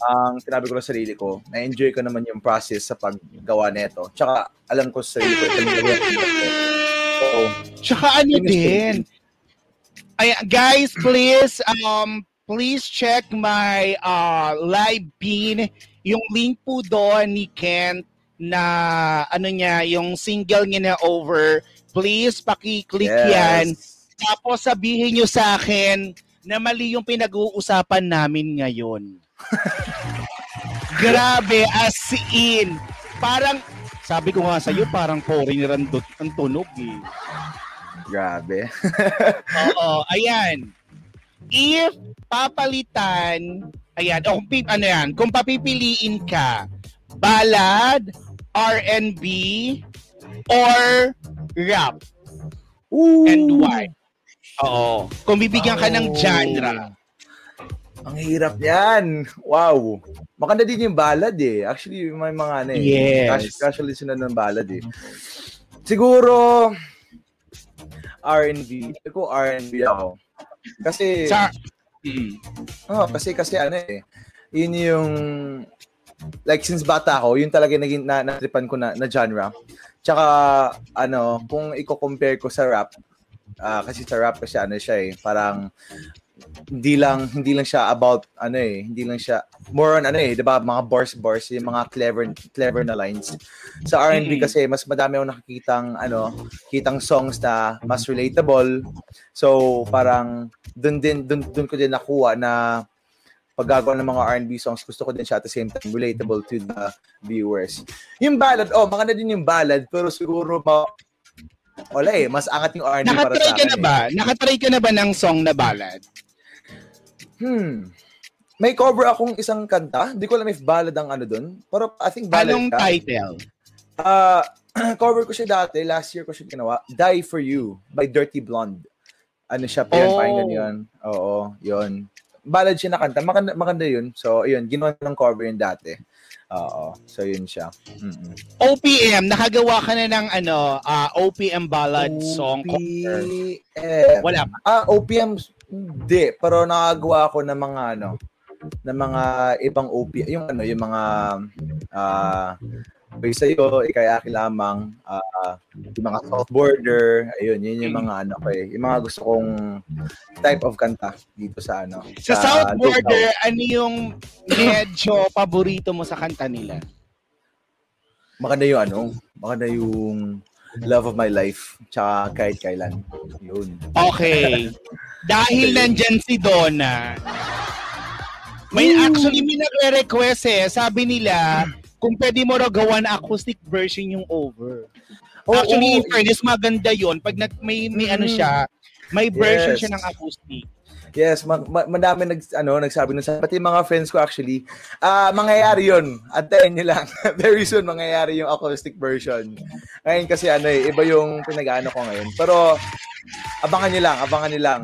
ang sinabi ko sa sarili ko, na-enjoy ko naman yung process sa paggawa nito. Tsaka, alam ko sa sarili ko, ito. So, Tsaka ano din. Ay, guys, please um please check my uh live pin. Yung link po doon ni Kent na ano niya, yung single niya na over. Please paki-click yes. yan. Tapos sabihin niyo sa akin na mali yung pinag-uusapan namin ngayon. Grabe, as in. Parang, sabi ko nga sa'yo, parang foreigner ang, dut- ang tunog eh. Grabe. Oo, ayan. If papalitan, ayan, o kung pi- ano yan, kung papipiliin ka, ballad, R&B, or rap, Ooh. and why? Oo. Kung bibigyan ka ng Oh. genre. Ang hirap yan. Wow. Maganda din yung ballad eh. Actually, may mga ano eh. Yes. Casual, casual listener ng ballad eh. Siguro, R&B. Ako R&B ako. Kasi, Sa, Mm. oh, kasi, kasi ano eh. Yun yung, like since bata ako, yun talaga yung naging na, natripan ko na, na genre. Tsaka, ano, kung i-compare ko sa rap, ah, kasi sa rap kasi ano siya eh, parang hindi lang hindi lang siya about ano eh, hindi lang siya more on ano eh, 'di ba, mga bars bars, yung mga clever clever na lines. Sa R&B kasi mas madami akong nakikitang ano, kitang songs na mas relatable. So parang dun din dun, dun ko din nakuha na paggagawa ng mga R&B songs, gusto ko din siya at the same time relatable to the viewers. Yung ballad, oh, maganda din yung ballad, pero siguro ma wala eh, mas angat yung R&B para Nakatry sa ka akin. na eh. ba? Nakatry ka na ba ng song na ballad? Hmm. may cover akong isang kanta. Hindi ko alam if ballad ang ano dun. Pero I think ballad Anong ka. title? Ah, cover ko siya dati. Last year ko siya ginawa. Die For You by Dirty Blonde. Ano siya, Oh. Pian Pakinggan yun. Oo, yun. Ballad siya na kanta. Maganda, maganda yun. So, yun. Ginawa ng cover yun dati. Oo. So, yun siya. Mm-mm. OPM, nakagawa ka na ng ano, ah, OPM ballad song. cover. OPM. Wala pa. Ah, OPM, hindi. Pero nakagawa ako ng mga ano, ng mga ibang OPM. Yung ano, yung mga ah, Bay sa'yo, ikay aki lamang, ah, yung mga soft border, ayun, yun yung mga ano ko eh. Yung mga gusto kong type of kanta dito sa ano. Sa South Lookout. Border, ano yung medyo paborito mo sa kanta nila? Maganda yung ano, maganda yung Love of My Life, tsaka kahit kailan. Yun. Okay. Dahil nandyan si Donna, may actually may nagre-request eh. Sabi nila, kung pwede mo raw gawan acoustic version yung over. Oo, actually, in oo. fairness, maganda yon Pag nag, may, may ano Mm. siya, may version Yes. siya ng acoustic. Yes, ma- ma- madami nag ano nagsabi nun sa pati mga friends ko actually. Ah, mangyayari 'yon. Antayin niyo lang. Very soon mangyayari yung acoustic version. Ngayon kasi ano eh, iba yung pinag-ano ko ngayon. Pero abangan niyo lang, abangan niyo lang.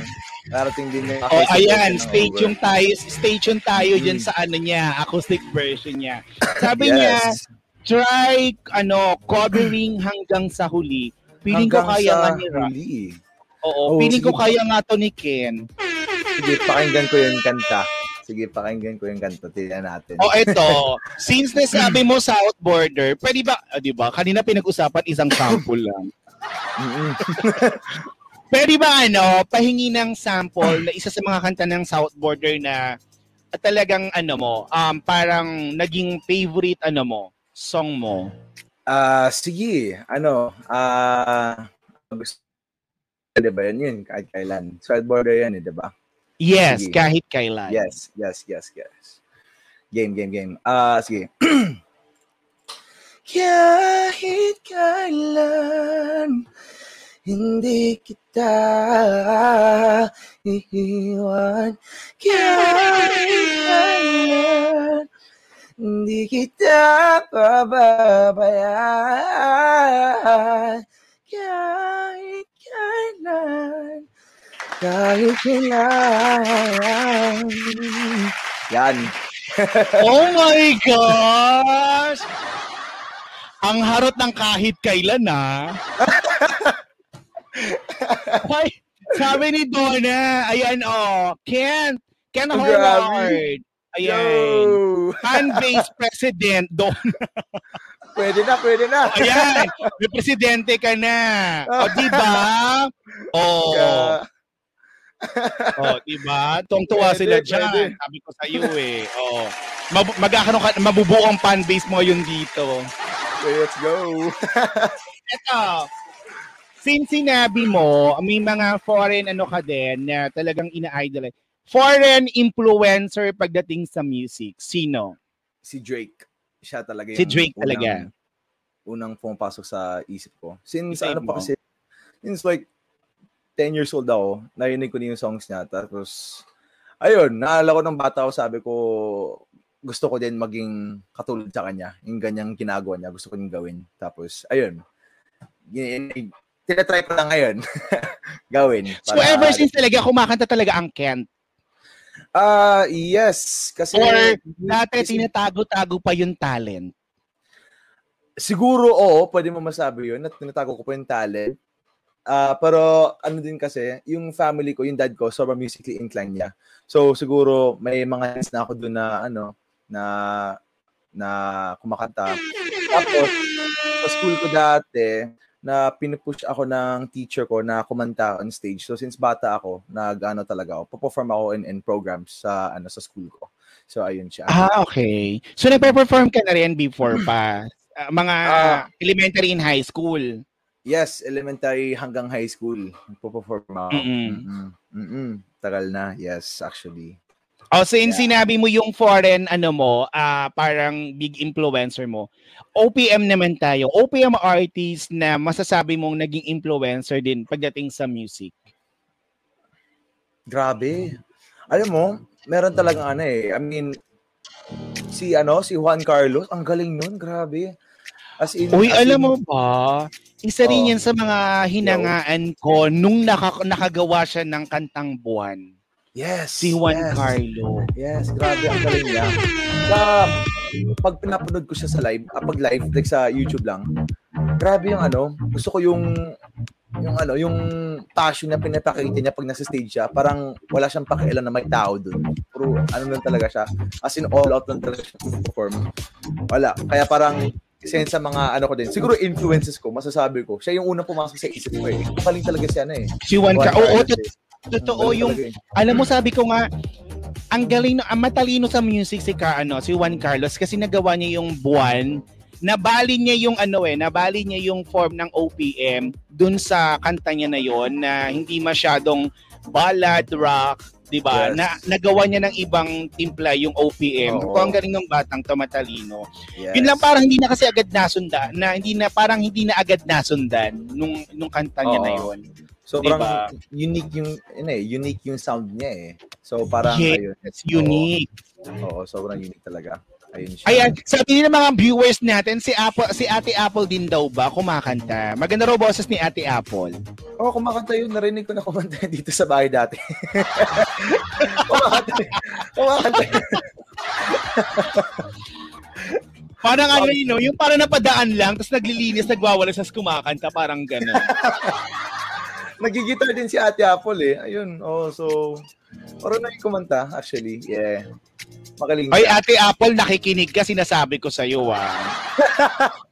Darating din yung Oh, ayan, stay tuned tayo, stay tuned tayo dyan Mm. sa ano niya, acoustic version niya. Sabi niya, Yes. try ano, covering hanggang sa huli. Ko Hanggang kaya sa nga ni Ra. Oo, Oh, ko sige. kaya nga to ni Ken. Sige, pakinggan ko yung kanta. Sige, pakinggan ko yung kanta. Tignan natin. O eto, since nasabi mo South Border, pwede ba, ah, di ba, kanina pinag-usapan isang sample lang. Pwede ba ano, pahingi ng sample na isa sa mga kanta ng South Border na at talagang ano mo, um, parang naging favorite ano mo, song mo. Ah, sige. Ano? Ah, gusto Di ba yun yun? Kahit kailan. Side border yan eh, di ba? Yes, Sige. kahit kailan. Yes, yes, yes, yes. Game, game, game. Ah, sige. Kahit kailan hindi kita iiwan Kahit kailan hindi kita pababayaan Kahit kailan kahit kailan Yan. Oh my gosh! Ang harot ng kahit kailan ah. Ay, sabi ni Donna, ayan oh, Ken, Ken Ang Howard. Ayan. Yo! Fan-based president, Donna. Pwede na, pwede na. Ayan, may presidente ka na. O, di ba? Oh, oh, di ba? Tuwang-tuwa Pwede, sila dyan. pwede. Sabi ko sa iyo eh. Oh. Mag- magkakaroon ka, mabubuo ang fan base mo yun dito. Let's go. Eto, since sinabi mo, may mga foreign ano ka din na talagang ina-idolize. Foreign influencer pagdating sa music. Sino? Si Drake. Siya talaga yung Si Drake unang, talaga. Unang pumapasok sa isip ko. Since Isip ano mo? pa kasi, since like 10 years old ako, narinig ko na yung songs niya. Tapos, ayun, naalala ko ng bata ako, sabi ko, gusto ko din maging katulad sa kanya. Yung ganyang ginagawa niya, gusto ko din gawin. Tapos, ayun. Tinatry ko lang ngayon. gawin. So ever since talaga, kumakanta talaga ang Kent. Ah, yes. Kasi, Or Dati tinatago-tago pa yung talent. Siguro, oo, pwede mo masabi yun. At tinatago ko po yung talent. Ah, pero ano din kasi, yung family ko, yung dad ko, sobrang musically inclined niya. So siguro may mga hints na ako doon na ano, na na kumakanta. Tapos sa school ko dati, na pinupush ako ng teacher ko na kumanta on stage. So since bata ako, nag-ano talaga ako, perform ako in, in programs sa ano sa school ko. So ayun siya. Ah, okay. So nagpe-perform ka na rin before pa? Ah, mga Ah. elementary and high school. Yes, elementary hanggang high school. Nagpo-perform ako. Mm-mm. Mm-mm. Mm-mm. Tagal na. Yes, actually. O, so yung sinabi mo yung foreign, ano mo, ah parang big influencer mo, OPM naman tayo. OPM artist na masasabi mong naging influencer din pagdating sa music. Grabe. Alam mo, meron talagang ano eh. I mean, si ano, si Juan Carlos, ang galing nun, grabe. As in, Uy, as alam in- mo ba, isa rin Oo. yan sa mga hinangaan ko nung naka, nakagawa siya ng kantang buwan. Yes. Si Juan yes. Carlo. Yes, grabe ang galing niya. Sa pag pinapanood ko siya sa live, ah, pag live like sa YouTube lang. Grabe yung ano, gusto ko yung yung ano, yung passion na pinapakita niya pag nasa stage siya, parang wala siyang pakialam na may tao doon. Puro ano lang talaga siya. As in all out lang talaga siya perform. Wala. Kaya parang isa sa mga ano ko din. Siguro influences ko, masasabi ko. Siya yung unang pumasok sa isip ko eh. Kaling talaga siya na eh. Si Juan Carlo. Oo, eh. Totoo yung, alam mo sabi ko nga, ang galing, ang matalino sa music si Ka, ano, si Juan Carlos kasi nagawa niya yung buwan, nabali niya yung ano eh, nabali niya yung form ng OPM dun sa kanta niya na yon na hindi masyadong ballad rock, 'di ba? Yes. Na nagawa niya ng ibang timpla yung OPM. Oo. Kung ang galing ng batang to matalino. Yes. Yun lang parang hindi na kasi agad nasundan, na hindi na parang hindi na agad nasundan nung nung kanta niya na Oo. yon. Sobrang Diba? unique yung yun eh, unique yung sound niya eh. So parang Yes, ayun. It's unique. Oo, oo, sobrang unique talaga. Ayun siya. Ayan, sabi ng mga viewers natin, si Apple, si Ate Apple din daw ba kumakanta? Maganda raw boses ni Ate Apple. Oh, kumakanta yun. Narinig ko na kumanta dito sa bahay dati. kumakanta. Kumakanta. Parang ano yun, no? yung parang napadaan lang, tapos naglilinis, nagwawalas, tapos kumakanta, parang gano'n. Nagigitar din si Ate Apple eh. Ayun. Oh, so parang na kumanta actually. Yeah. Magaling. Ay, siya. Ate Apple, nakikinig ka, sinasabi ko sa'yo, ah.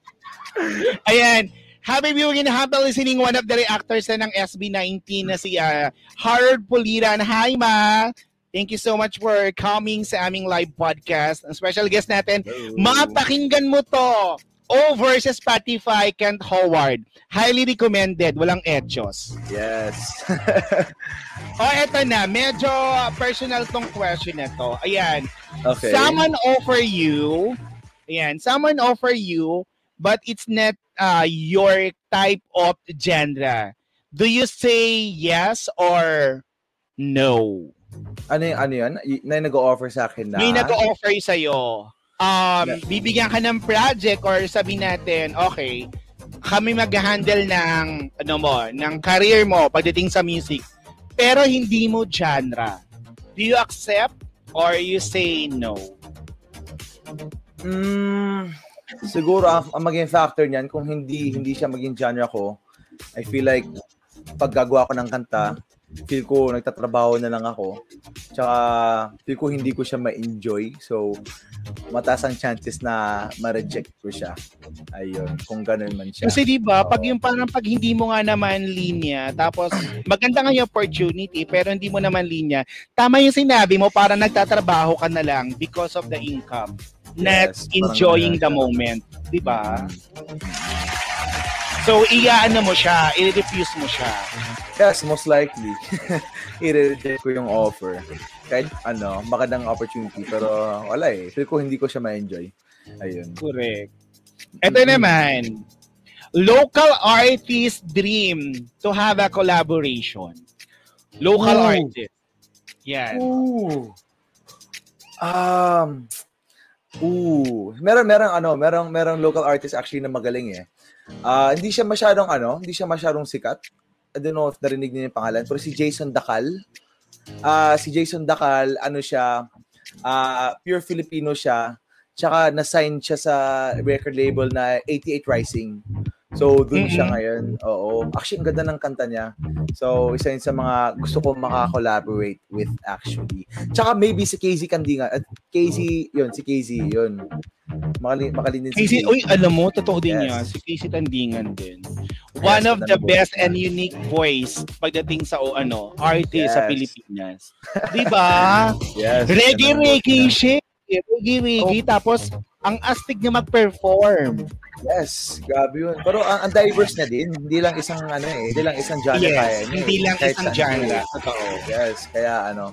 Ayan, Happy viewing and happy listening one of the reactors na ng SB19 na si ah, Harold Puliran. Hi, Ma! Thank you so much for coming sa aming live podcast. Ang special guest natin, Mapakinggan mo to over sa Spotify, Kent Howard. Highly recommended. Walang etchos. Yes. O, eto na. Medyo personal tong question na to. Ayan. okay. Someone offer you, ayan, someone offer you, but it's not uh, your type of genre. Do you say yes or no? ano yung ano yun? Y- Na nag-o-offer sa akin na May nag-offer sa'yo. Um, bibigyan ka ng project or sabi natin, okay, kami mag-handle ng, ano mo, ng career mo pagdating sa music, pero hindi mo genre. Do you accept or you say no? Mm, siguro ang, ang maging factor niyan kung hindi hindi siya maging genre ko, I feel like pag gagawa ko ng kanta, feel ko nagtatrabaho na lang ako. Tsaka feel ko hindi ko siya ma-enjoy. So mataas ang chances na ma-reject ko siya. Ayun, kung ganun man siya. Kasi di ba, pag yung parang pag hindi mo nga naman linya, tapos maganda nga yung opportunity, pero hindi mo naman linya, tama yung sinabi mo, parang nagtatrabaho ka na lang because of the income. Not Yes, enjoying the moment. Di ba? So, iyaano mo siya, i-refuse mo siya. Yes, most likely. I-reject ko yung offer. Kahit ano, magandang opportunity. Pero wala eh. Feel ko hindi ko siya ma-enjoy. Ayun. Correct. Ito naman, local artist dream to have a collaboration. Local Ooh. artist. Yan. Ooh. Um, ooh. Meron, meron, ano, meron, meron local artist actually na magaling eh. Ah, hindi siya masyadong, ano, hindi siya masyadong sikat. I don't know if narinig niyo yung pangalan, pero si Jason Dakal. Ah, si Jason Dakal, ano siya, ah, pure Filipino siya. Tsaka na-sign siya sa record label na 88 Rising. So, dun siya ngayon. Oo. Actually, ang ganda ng kanta niya. So, isa yun sa mga gusto ko maka-collaborate with actually. Tsaka maybe si Casey Candinga. At Casey, yun, si Casey, yun. Makali, makalinin si Casey, uy, alam mo, totoo din Yes. yan. Si Casey Tandingan din. One Yes, of the best and unique voice pagdating sa o ano, artist sa Yes. Pilipinas. Di ba? Yes. reggae, ganun. reggae shit. Reggae, reggae. Oh. Tapos, ang astig niya mag-perform. Yes, grabe yun. Pero ang, ang diverse niya din. Hindi lang isang ano eh. Hindi lang isang genre kaya Yes, niya. hindi lang isang saan genre. Totoo. Yes, kaya ano,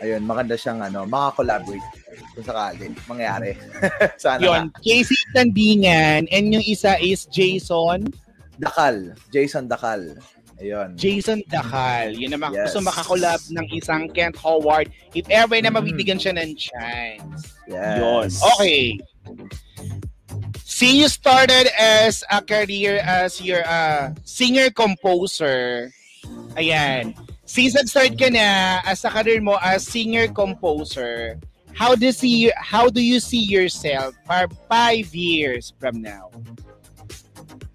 ayun, maganda siyang ano, maka-collaborate kung sakali mangyari. Sana Yun, Casey Tandingan and yung isa is Jason. Dakal. Jason Dakal. Ayun. Jason Dacal. Yun naman Yes. gusto makakolab ng isang Kent Howard if ever na Mm. mabibigyan siya ng chance. Yes. Yun. Okay. See, you started as a career as your uh, singer-composer. Ayan. Since nag-start ka na as a career mo as singer-composer, how do you see how do you see yourself for five years from now?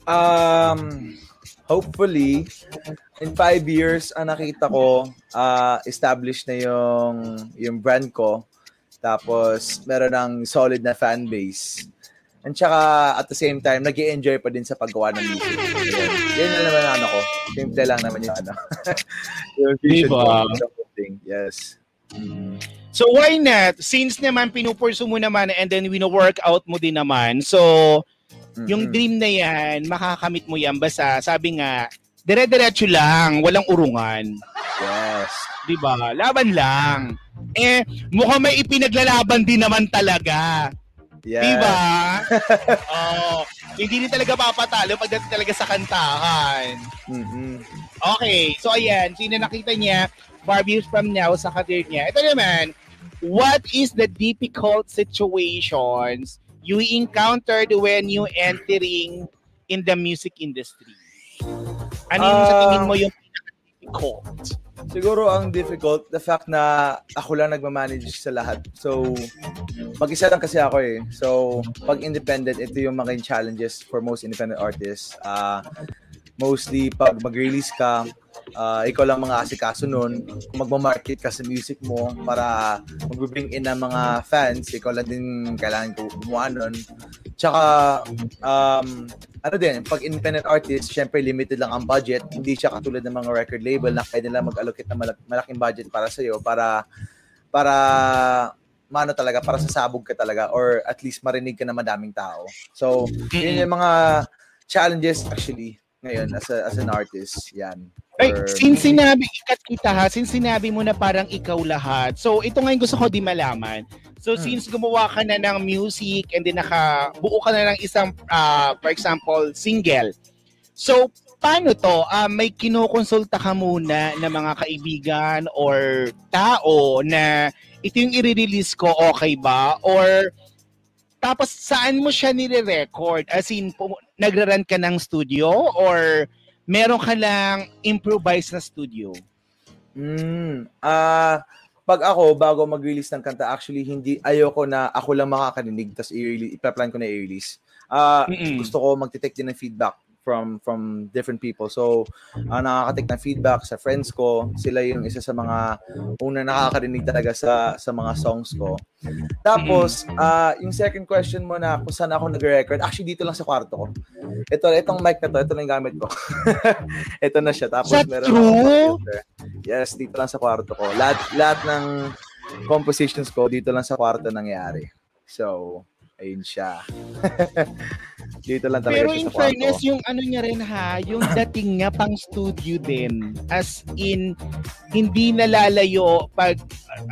Um, hopefully, in five years, ang nakita ko, uh, established na yung, yung brand ko. Tapos, meron ng solid na fan base. And tsaka, at the same time, nag enjoy pa din sa paggawa ng music. Ayun. Yun na naman ano ko. Simple lang naman yung ano. yung vision Diba? ko. Yes. So why not? Since naman pinupursu mo naman and then wino-workout mo din naman. So, yung Mm-mm. dream na yan, makakamit mo yan. Basta, sabi nga, dire-diretso lang, walang urungan. Yes. Di ba? Laban lang. Eh, mukhang may ipinaglalaban din naman talaga. Yes. Di ba? oh, hindi din talaga papatalo pagdating talaga sa kantahan. Mm-mm. Okay, so ayan, sino nakita niya five years from now sa career niya. Ito naman, what is the difficult situations you encountered when you entering in the music industry? Ano yung sa Ah. tingin mo yung difficult? Siguro ang difficult, the fact na ako lang nagmamanage sa lahat. So, mag-isa lang kasi ako eh. So, pag independent, ito yung mga challenges for most independent artists. Ah, mostly, pag mag-release ka, ah, ikaw lang mga asikaso nun. Kung magmamarket ka sa music mo para mag-bring in ng mga fans, ikaw lang din kailangan ko gumawa nun. Tsaka, um, ano din, pag independent artist, syempre limited lang ang budget. Hindi siya katulad ng mga record label na kaya nila mag-allocate ng malak- malaking budget para sa'yo para para mano talaga, para sasabog ka talaga or at least marinig ka ng madaming tao. So, yun yung mga challenges actually ngayon as, a, as an artist. Yan. Ay, since sinabi, ikat kita ha, since sinabi mo na parang ikaw lahat, so ito ngayon gusto ko di malaman. So Hmm. since gumawa ka na ng music and then nakabuo ka na ng isang, ah, for example, single. So, paano to? Ah, may kinukonsulta ka muna ng mga kaibigan or tao na ito yung i-release ko, okay ba? Or tapos saan mo siya nire-record? As in, nagra-run ka ng studio or meron ka lang improvise na studio? Mm, ah pag ako, bago mag-release ng kanta, actually, hindi, ayoko na ako lang makakarinig, tapos i-release, ipaplan ko na i-release. Ah, Mm-mm. gusto ko mag-take din ng feedback from from different people. So, uh, nakaka-take ng feedback sa friends ko. Sila yung isa sa mga una nakakarinig talaga sa sa mga songs ko. Tapos, ah yung second question mo na kung saan ako nag-record, actually dito lang sa kwarto ko. Ito, itong mic na to, ito na yung gamit ko. ito na siya. Tapos Is that meron true? Yes, dito lang sa kwarto ko. Lahat, lahat ng compositions ko dito lang sa kwarto nangyari. So, ayun siya. dito lang talaga Pero siya in fairness, yung ano niya rin ha, yung dating niya pang studio din. As in, hindi nalalayo pag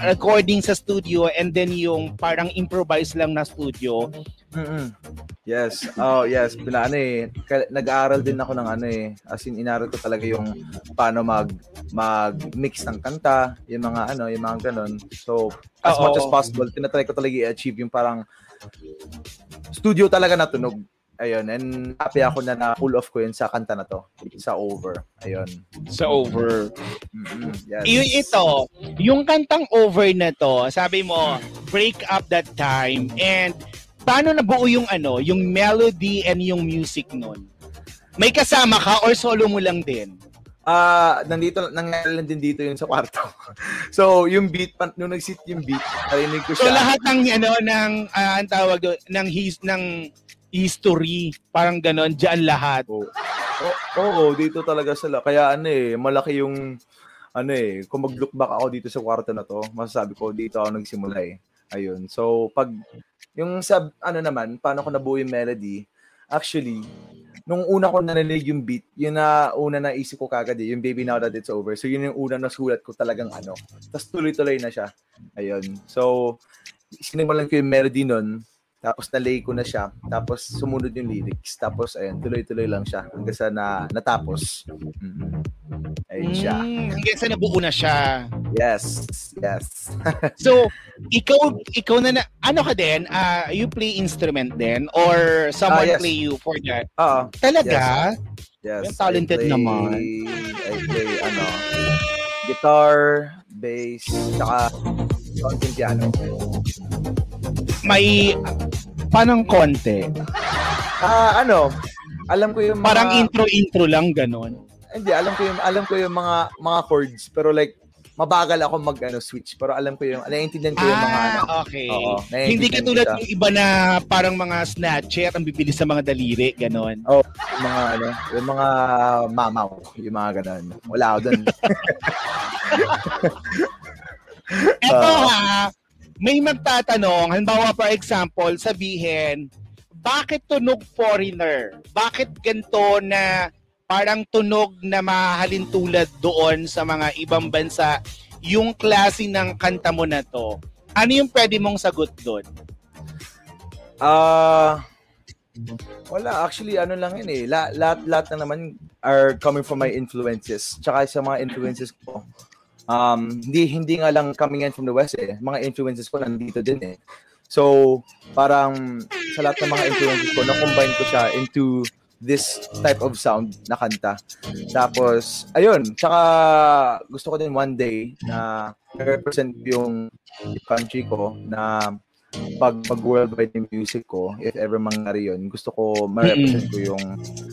recording sa studio and then yung parang improvise lang na studio. mm Yes. Oh, yes. Pila, ano eh. Nag-aaral din ako ng ano eh. As in, inaral ko talaga yung paano mag mag-mix ng kanta, yung mga ano, yung mga ganun. So, as Oo. much as possible, tinatry ko talaga i-achieve yung parang studio talaga na tunog. Ayun. And happy ako na na-pull off ko yun sa kanta na to. Sa over. Ayun. Sa over. Mm-mm. Yes. Yung ito, yung kantang over na to, sabi mo, break up that time and paano nabuo yung ano, yung melody and yung music nun? May kasama ka or solo mo lang din? Ah, nandito nangyari lang din dito yun sa kwarto. so, yung beat pa- nung nag-sit yung beat, narinig ko So siya. lahat ng ano ng ah, ang tawag doon ng his ng history, parang ganon, diyan lahat. Oo, Oo, oo, dito talaga sila. Kaya ano eh, malaki yung ano eh, kung mag-look back ako dito sa kwarto na to, masasabi ko dito ako nagsimula eh. Ayun. So, pag yung sa ano naman, paano ko nabuo yung melody, actually, nung una ko narinig yung beat, yun na una na isip ko kagad eh, yung Baby Now That It's Over. So, yun yung una na sulat ko talagang ano. Tapos tuloy-tuloy na siya. Ayun. So, sinimulan ko yung melody nun. Tapos nalay ko na siya. Tapos sumunod yung lyrics. Tapos ayun, tuloy-tuloy lang siya hanggang sa na, natapos. Mm-mm. Ayun siya. Mm, hanggang sa nabuo na siya. Yes. Yes. So, ikaw ikaw na, na ano ka din? Ah, you play instrument din or someone Ah, yes. play you for that? Oo. Talaga? Yes. Yung talented I play, naman. I play, ano, guitar, bass, tsaka konting piano. May parang konti. Ah, ano, alam ko yung mga, Parang intro-intro lang ganon. hindi, alam ko yung, alam ko yung mga, mga chords, pero like, mabagal ako mag, ano, switch, pero alam ko yung, naiintindihan ko yung mga, ano, Ah, okay. Oo, Hindi katulad ng iba na parang mga snatcher, ang bibilis sa mga daliri, ganon. yung mga, ano, yung mga mamaw, yung mga ganun. Wala ako dun. Eto Ah. ha, may magtatanong, halimbawa for example, sabihin, bakit tunog foreigner? Bakit ganito na parang tunog na mahalin tulad doon sa mga ibang bansa yung klase ng kanta mo na to? Ano yung pwede mong sagot doon? Ah, wala. Actually, ano lang yun eh. La, lahat, lahat na naman are coming from my influences. Tsaka sa mga influences ko, um, hindi, hindi nga lang coming in from the West eh. Mga influences ko nandito din eh. So, parang sa lahat ng mga influences ko, na-combine ko siya into this type of sound na kanta. Tapos, ayun, tsaka gusto ko din one day na represent yung country ko na pag pag worldwide yung music ko, if ever mangyari yun, gusto ko ma-represent ko yung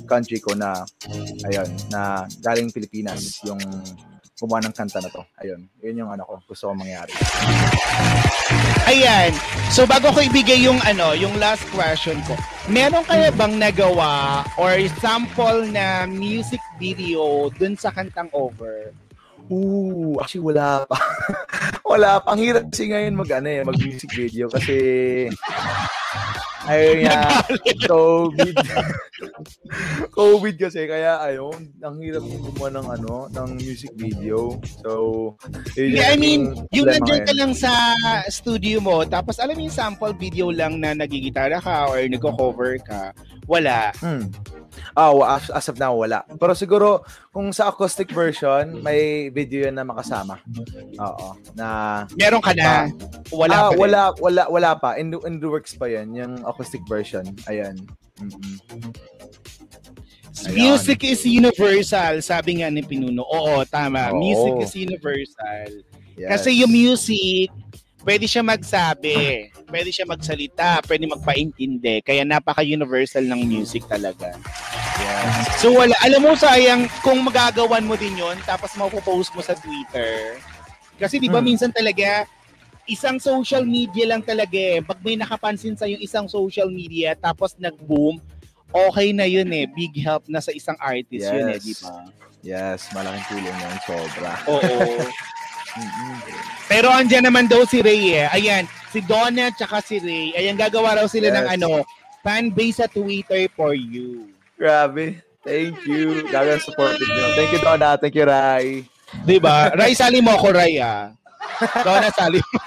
country ko na, ayun, na galing Pilipinas, yung gumawa ng kanta na to. Ayun, yun yung ano ko, gusto ko mangyari. Ayan. So bago ko ibigay yung ano, yung last question ko. Meron kaya bang nagawa or sample na music video dun sa kantang over? Ooh, actually wala pa. wala pa. Ang hirap kasi ngayon mag, ano, eh, mag music video kasi ayun nga, COVID. COVID kasi, kaya ayun, ang hirap yung gumawa ng ano, ng music video. So, yun Yeah, I mean, yung nandiyan ka lang sa studio mo, tapos alam mo yung sample video lang na nagigitara ka or nagko-cover ka, wala. Hmm. Ah, wa- as, as of now, wala. Pero siguro, kung sa acoustic version, may video yan na makasama. Oo. Na, Meron ka na. Wala ah, pa rin. wala, wala, wala pa. In, in the works pa yan, yung acoustic version. Ayan. Mm-mm. Ayan. Music is universal, sabi nga ni Pinuno. Oo, tama. Oo. Music is universal. Yes. Kasi yung music, pwede siya magsabi, pwede siya magsalita, pwede magpaintindi. Kaya napaka-universal ng music talaga. Yes. So wala, alam mo sayang kung magagawan mo din yon tapos mapopost mo sa Twitter. Kasi di ba Hmm. minsan talaga, isang social media lang talaga eh. Pag may nakapansin sa yung isang social media tapos nag-boom, okay na yun eh. Big help na sa isang artist yun eh, Yes. di ba? Yes, malaking tulong yan. Sobra. Oo. Pero andyan naman daw si Ray eh. Ayan, si Donna tsaka si Ray. Ayan, gagawa raw sila Yes. ng ano, fan base sa Twitter for you. Grabe. Thank you. Gagang supportive nyo. Thank you, Donna. Thank you, Rai. Di ba? Ray, sali mo ako, Ray ah. Donna, sali mo.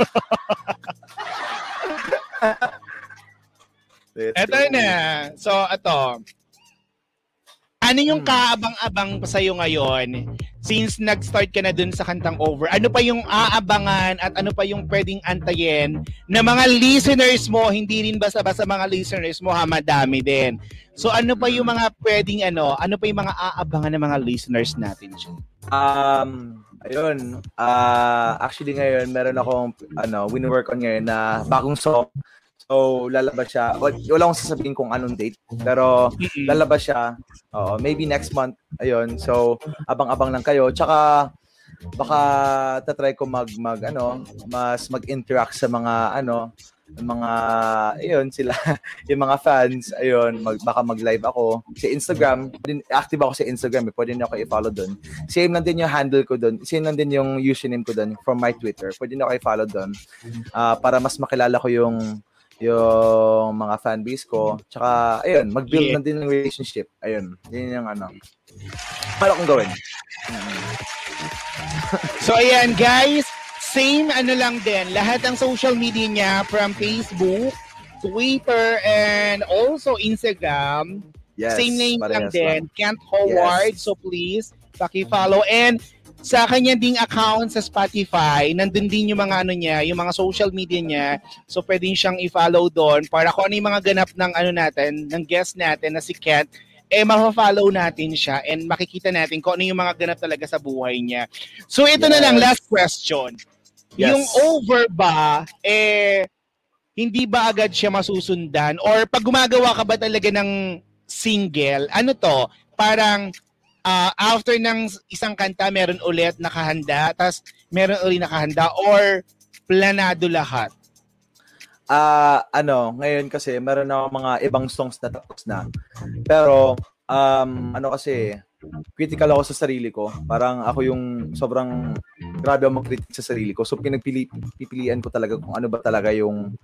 Let's Eto go. na. So, ito. Ano yung Hmm. kaabang-abang pa sa'yo ngayon since nag-start ka na dun sa kantang over? Ano pa yung aabangan at ano pa yung pwedeng antayin na mga listeners mo, hindi rin basta-basta mga listeners mo, ha, madami din. So ano pa yung mga pwedeng ano, ano pa yung mga aabangan ng mga listeners natin dyan? Um, ayun. Ah, actually ngayon meron akong ano, win-work on ngayon na bagong song. So, lalabas siya. Wal- Wala akong sasabihin kung anong date. Pero, lalabas siya. Oo, maybe next month. Ayun. So, abang-abang lang kayo. Tsaka, baka tatry ko mag, mag ano, mas mag-interact sa mga, ano, mga, ayun, sila, yung mga fans, ayun, mag, baka mag-live ako. Sa Instagram, din, active ako sa Instagram, eh, pwede niyo ako i-follow doon. Same lang din yung handle ko doon. Same lang din yung username ko doon from my Twitter. Pwede niyo ako i-follow doon ah, para mas makilala ko yung yung mga fanbase ko. Tsaka, ayun, mag-build Yeah. na din ng relationship. Ayun, yun yung ano. Para kong gawin. So ayan guys, same ano lang din. Lahat ng social media niya from Facebook, Twitter and also Instagram. Yes, Same name lang din, Kent Howard. Yes. So please, paki-follow. And sa kanya ding account sa Spotify, nandun din yung mga ano niya, yung mga social media niya. So pwede siyang i-follow doon para kung ano yung mga ganap ng ano natin, ng guest natin na si Kent, eh ma-follow natin siya and makikita natin kung ano yung mga ganap talaga sa buhay niya. So ito na Yes. lang, last question. Yes. Yung over ba, eh, hindi ba agad siya masusundan? Or pag gumagawa ka ba talaga ng single, ano to, parang ah, after ng isang kanta, meron ulit nakahanda, tapos meron ulit nakahanda, or planado lahat? Ah, ano, ngayon kasi meron na mga ibang songs na tapos na. Pero um ano kasi critical ako sa sarili ko. Parang ako yung sobrang grabe ako mag-critic sa sarili ko. So pinagpili pipilian ko talaga kung ano ba talaga yung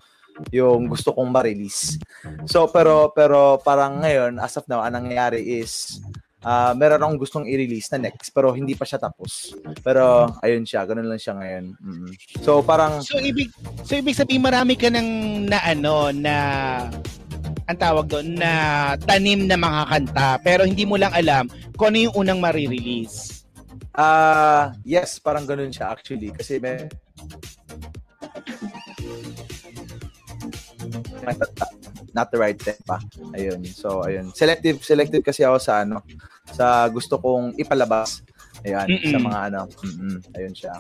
yung gusto kong ma-release. So pero pero parang ngayon as of now ang nangyayari is ah meron akong gustong i-release na next pero hindi pa siya tapos. Pero ayun siya, ganun lang siya ngayon. Mm. So parang So ibig so ibig sabihin marami ka ng na ano na ang tawag doon na tanim na mga kanta pero hindi mo lang alam kung ano yung unang marirelease. Ah, yes, parang ganun siya actually kasi may not the right time pa. Ayun. So, ayun. Selective selective kasi ako sa ano, sa gusto kong ipalabas. Ayan, Mm-mm. sa mga ano. Mm-mm, ayun siya.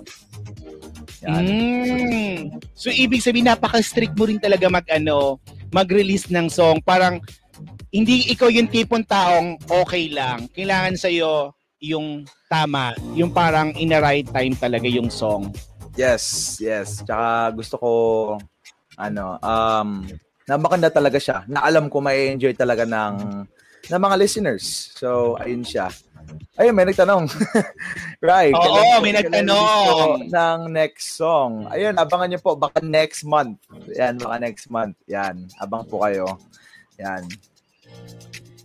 Yan. Mm. So ibig sabihin napaka-strict mo rin talaga mag ano, mag-release ng song. Parang hindi ikaw yung tipong taong okay lang. Kailangan sa yung tama, yung parang in the right time talaga yung song. Yes, yes. Tsaka gusto ko ano, um na maganda talaga siya. Na alam ko may enjoy talaga ng ng mga listeners. So, ayun siya. Ayun, may nagtanong. right. Oo, po- may nagtanong. ng next song. Ayun, abangan niyo po. Baka next month. Yan, baka next month. Yan, abang po kayo. Yan.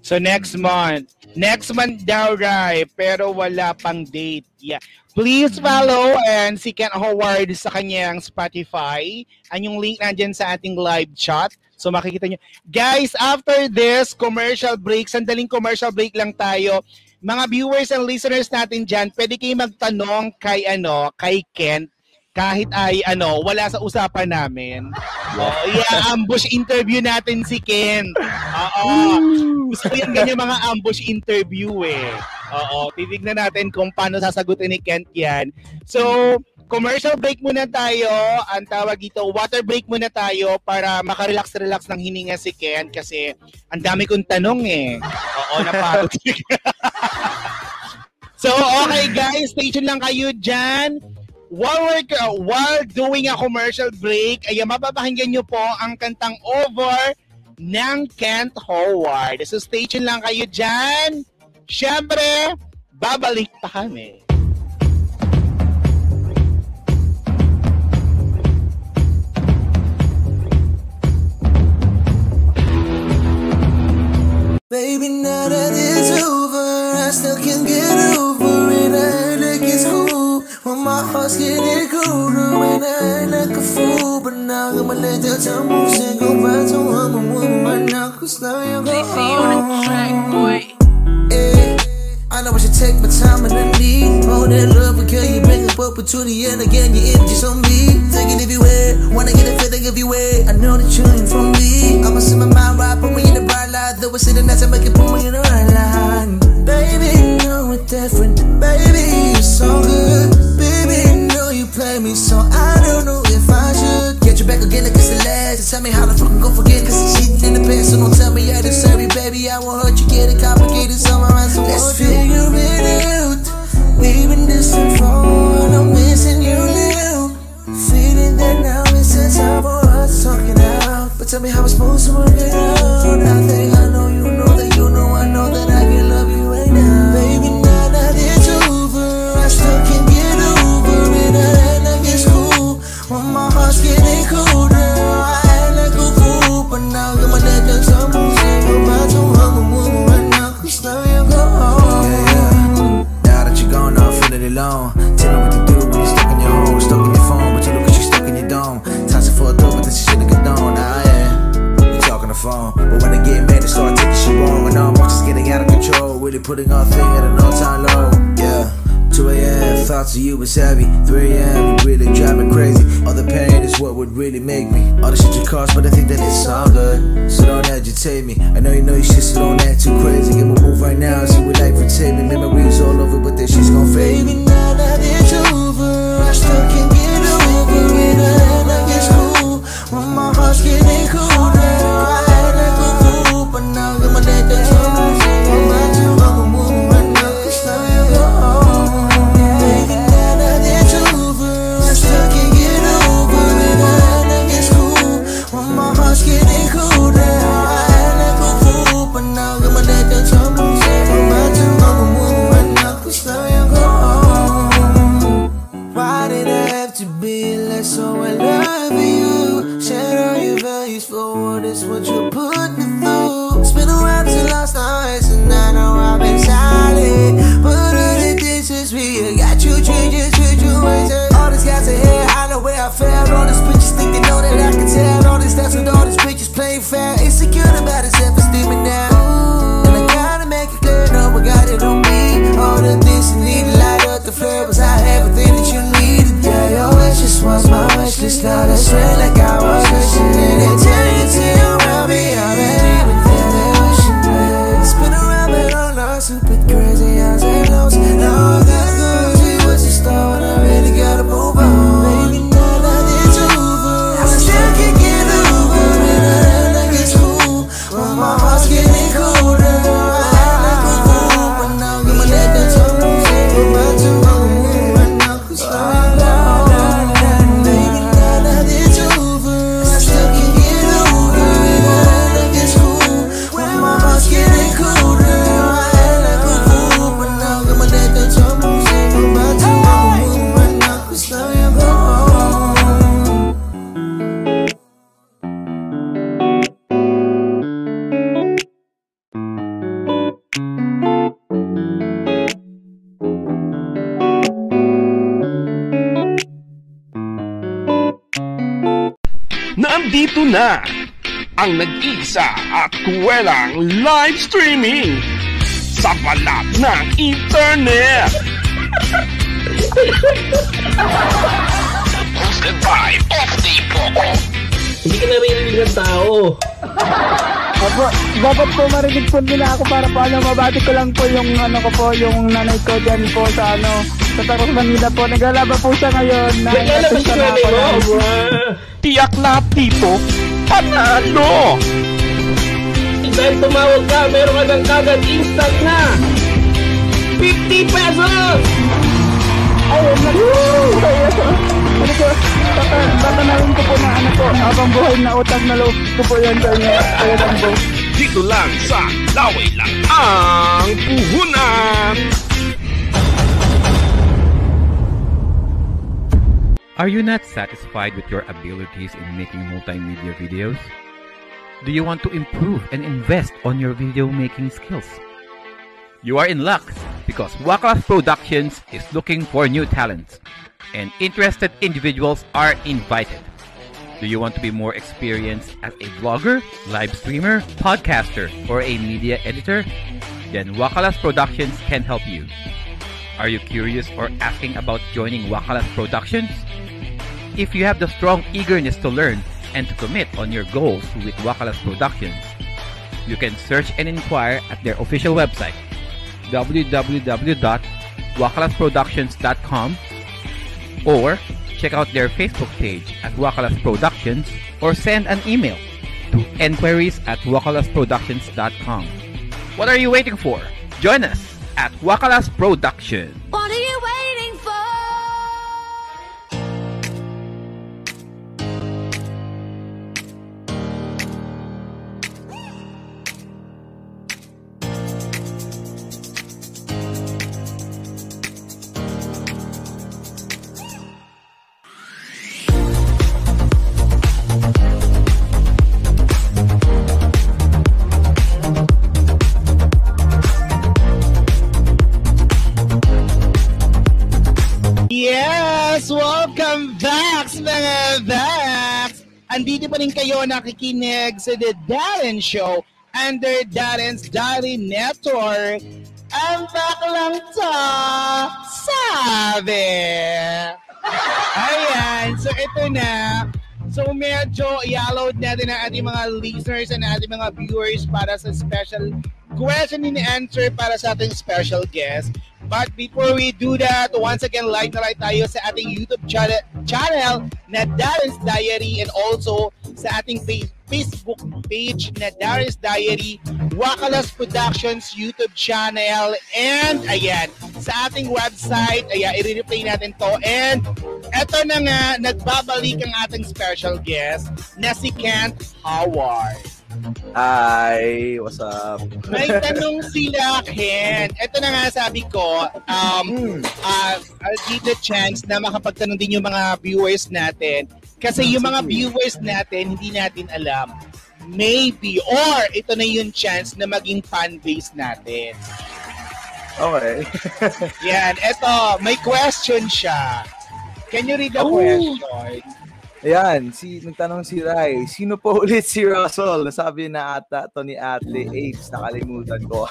So next month. Next month daw, Rai, pero wala pang date. Yeah. Please follow and si Ken Howard sa kanyang Spotify. Ang yung link nandyan sa ating live chat. So makikita nyo. Guys, after this commercial break, sandaling commercial break lang tayo. Mga viewers and listeners natin dyan, pwede kayo magtanong kay ano, kay Ken kahit ay ano, wala sa usapan namin. Oh, i-ambush interview natin si Ken. Oo. Gusto ko yung ganyan mga ambush interview eh. Oo, titignan natin kung paano sasagutin ni Kent yan. So, commercial break muna tayo. Ang tawag dito, water break muna tayo para makarelax-relax ng hininga si Ken kasi ang dami kong tanong eh. Oo, napagod. so, okay guys, stay tuned lang kayo dyan. While, we're, uh, while doing a commercial break, ay mapapakinggan nyo po ang kantang Over ng Kent Howard. So stay tuned lang kayo dyan. Siyempre, babalik pa kami. Baby, now that it's over, I still can't get over it. I like it's cool when my heart's getting colder. When I like a fool, but now I'm gonna let the time move and go back to a woman right now, cause now you're gone. Yeah, I know I should take my time and I need more than love because you bring up opportunity and again your energy's on me. Take it everywhere, wanna get a feeling everywhere. I know that you ain't from me. I'ma set my mind right, put me in the bright light. Though it's sitting nice, I make it put me in the right line. Baby, know it's different. Baby, na ang nag-iisa at kuwelang live streaming sa balat ng internet. Hosted by Off Day Poco. Hindi ka naririnig ng tao. Opo, dapat po marinig po nila ako para po ano, mabati ko lang po yung ano ko po, yung nanay ko dyan po sa ano, sa Taros Manila po. Naglalaban po siya ngayon. Na, Naglalabas nasa yung na nanay mo. na-. Tiyak lahat dito, panalo! Dahil tumawag ka, meron ka ng kagad instant na 50 pesos! Ayun, nag- Ayun. Ano ko, baka, baka narin ko po na ano po, habang buhay na utang na loob ko po yan sa inyo. Lang po. Dito lang sa Laway lang ang puhunan! Are you not satisfied with your abilities in making multimedia videos? Do you want to improve and invest on your video making skills? You are in luck because Waklas Productions is looking for new talents and interested individuals are invited. Do you want to be more experienced as a vlogger, live streamer, podcaster, or a media editor? Then Wakalas Productions can help you. Are you curious or asking about joining Wakalas Productions? If you have the strong eagerness to learn and to commit on your goals with Wakalas Productions, you can search and inquire at their official website www.wakalasproductions.com or check out their Facebook page at Wakalas Productions or send an email to enquiries at wakalasproductions.com. What are you waiting for? Join us at Wakalas Production. What are you waiting Yes! Welcome back, mga Vax! Andito pa rin kayo nakikinig sa The Darren Show under Darren's Daily Network. ang baklang to, sabi. Ayan, so ito na. So medyo i-load natin ang ating mga listeners and ating mga viewers para sa special question and answer para sa ating special guest. But before we do that, once again, like na like tayo sa ating YouTube channel, channel na Darren's Diary and also sa ating fa- Facebook page na Darren's Diary, Wakalas Productions YouTube channel, and ayan, sa ating website, ayan, i-replay natin to. And eto na nga, nagbabalik ang ating special guest na si Kent Howard. Hi, what's up? May tanong sila, Ken. Ito na nga sabi ko, um, uh, I'll give the chance na makapagtanong din yung mga viewers natin. Kasi yung mga viewers natin, hindi natin alam. Maybe, or ito na yung chance na maging fan base natin. Okay. Yan, eto, may question siya. Can you read the Oh. question? Ayan, si, nagtanong si Rai, sino po ulit si Russell? Nasabi na ata to ni Ate Apes, nakalimutan ko.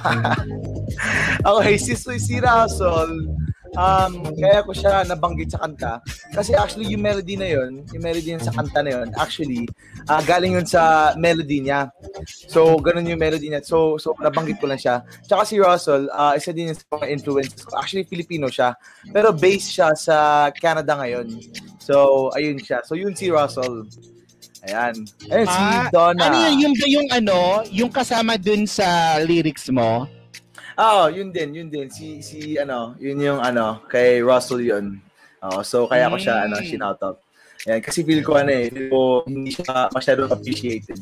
okay, si, si Russell, um, kaya ko siya nabanggit sa kanta. Kasi actually, yung melody na yun, yung melody yun sa kanta na yun, actually, ah, galing yun sa melody niya. So, ganun yung melody niya. So, so nabanggit ko lang siya. Tsaka si Russell, ah, isa din yun sa mga influences ko. Actually, Filipino siya. Pero based siya sa Canada ngayon. So, ayun siya. So, yun si Russell. Ayan. Ayun, si Ah, Donna. Ano yun, yung, yung ano, yung kasama dun sa lyrics mo? Oo, yun din, yun din. Si, si, ano, yun yung, ano, kay Russell yun. Oo, so, kaya ko siya, ano, Mm. shinout Ayan, kasi feel ko, ano eh, feel ko hindi siya masyadong appreciated.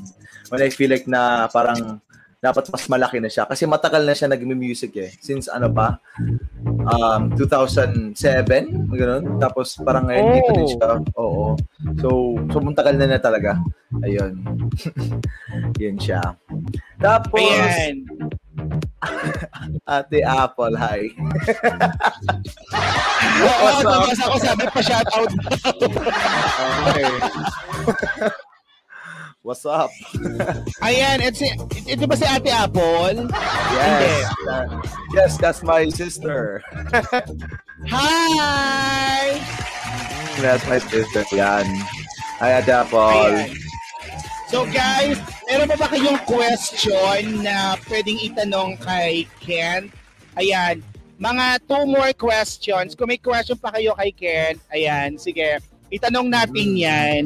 When I feel like na parang dapat mas malaki na siya. Kasi matagal na siya nag-music eh. Since ano pa, um, 2007, ganun. Tapos parang ngayon dito din siya. Oo. So, so muntagal na na talaga. Ayun. Yun siya. Tapos, Ayan. Ate Apple, hi. Oo, What's up? nabasa ko sabi pa shoutout. Okay. What's up? Ayan, ito, si, ito ba si Ate Apple? Yes. that- yes, that's my sister. Hi! That's my sister. Yan. Hi, Ate Apple. Ayan. So guys, meron pa ba kayong question na pwedeng itanong kay Ken? Ayan, mga two more questions. Kung may question pa kayo kay Ken, ayan, sige, itanong natin yan.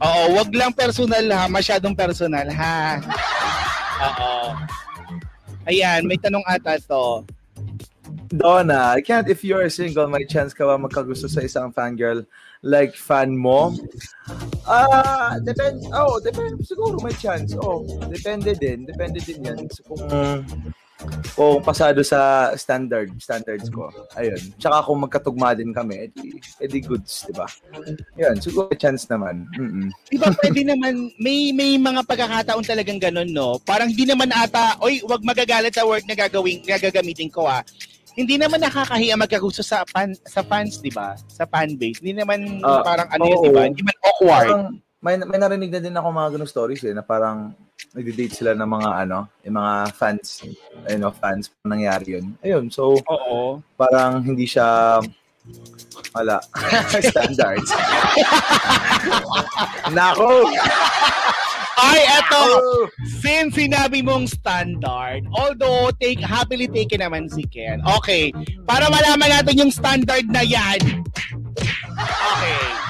Oo, wag lang personal ha, masyadong personal ha. Oo. Ayan, may tanong ata to. Donna, I can't if you're single, may chance ka ba magkagusto sa isang fangirl like fan mo? Ah, depende. Oh, depende siguro may chance. Oh, depende din. Depende din 'yan. So, kung kung pasado sa standard standards ko. Ayun. Tsaka kung magkatugma din kami, edi, edi goods, 'di ba? 'Yun, siguro chance naman. Mm. Di ba pwede naman, may may mga pagkakataon talagang ganun, no? Parang di naman ata, oy, wag magagalit sa work na gagawin, gagagamitin ko, ah. Hindi naman nakakahiya magkagusto sa fan, sa fans, di ba? Sa fan base. Hindi naman Ah, parang ano yun, oo. di ba? Hindi man awkward. Parang, may, may narinig na din ako mga ganung stories eh, na parang nag-date sila ng mga ano, yung mga fans, you know, fans, nangyari yun. Ayun, so Oo. parang hindi siya wala. Standards. Nako! Ay, eto! Since sinabi mong standard, although take happily taken naman si Ken. Okay, para malaman natin yung standard na yan. Okay.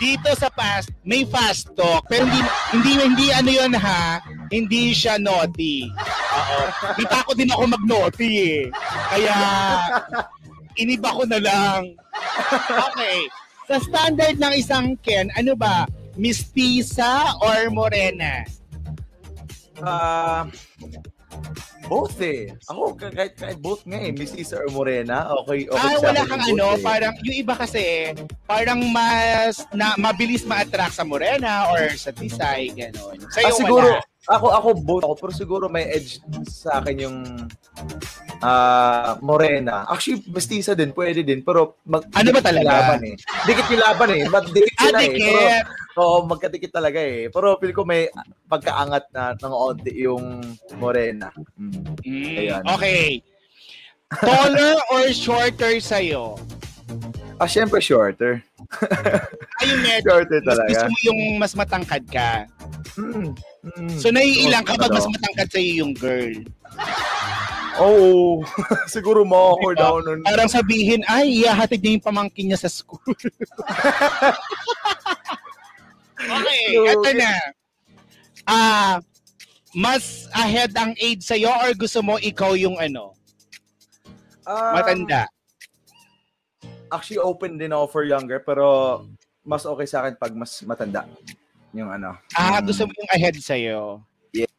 Dito sa past, may fast talk, pero hindi hindi hindi ano 'yon ha. Hindi siya naughty. Oo. Kita ko din ako mag-naughty eh. Kaya iniba ko na lang. Okay. Sa standard ng isang Ken, ano ba? Mistisa or morena? Ah, both eh. Ako, kahit, kahit both nga eh. Miss Lisa or Morena, okay, okay ah, wala kang ano, eh. parang yung iba kasi parang mas na mabilis ma-attract sa morena or sa tisay gano'n. Sa'yo Ah, siguro, wala. ako, ako both ako, pero siguro may edge sa akin yung ah Morena. Actually, mestiza din, pwede din, pero mag, Ano ba dikit talaga? Laban, eh. Dikit yung laban eh. Mag, dikit Ah, sila eh. Pero, dikit. Oo, magkadikit talaga eh. Pero feel ko may pagkaangat na ng onti yung Morena. Mm. Mm, Ayan. okay. Taller or shorter sa'yo? Ah, syempre shorter. Ay, yung medyo. Shorter Mas gusto talaga. mo yung mas matangkad ka. Mm, mm. So, naiilang ka pag Ano? mas matangkad sa'yo yung girl. Oo. Siguro ma-awkward Diba? ako nun. Parang sabihin, ay, iyahatid niya yung pamangkin niya sa school. okay, eto na. Ah, mas ahead ang age sa'yo or gusto mo ikaw yung ano, Um, matanda? Actually, open din ako for younger, pero mas okay sa akin pag mas matanda. Yung ano. Ah, yung- gusto mo yung ahead sa'yo? Yeah.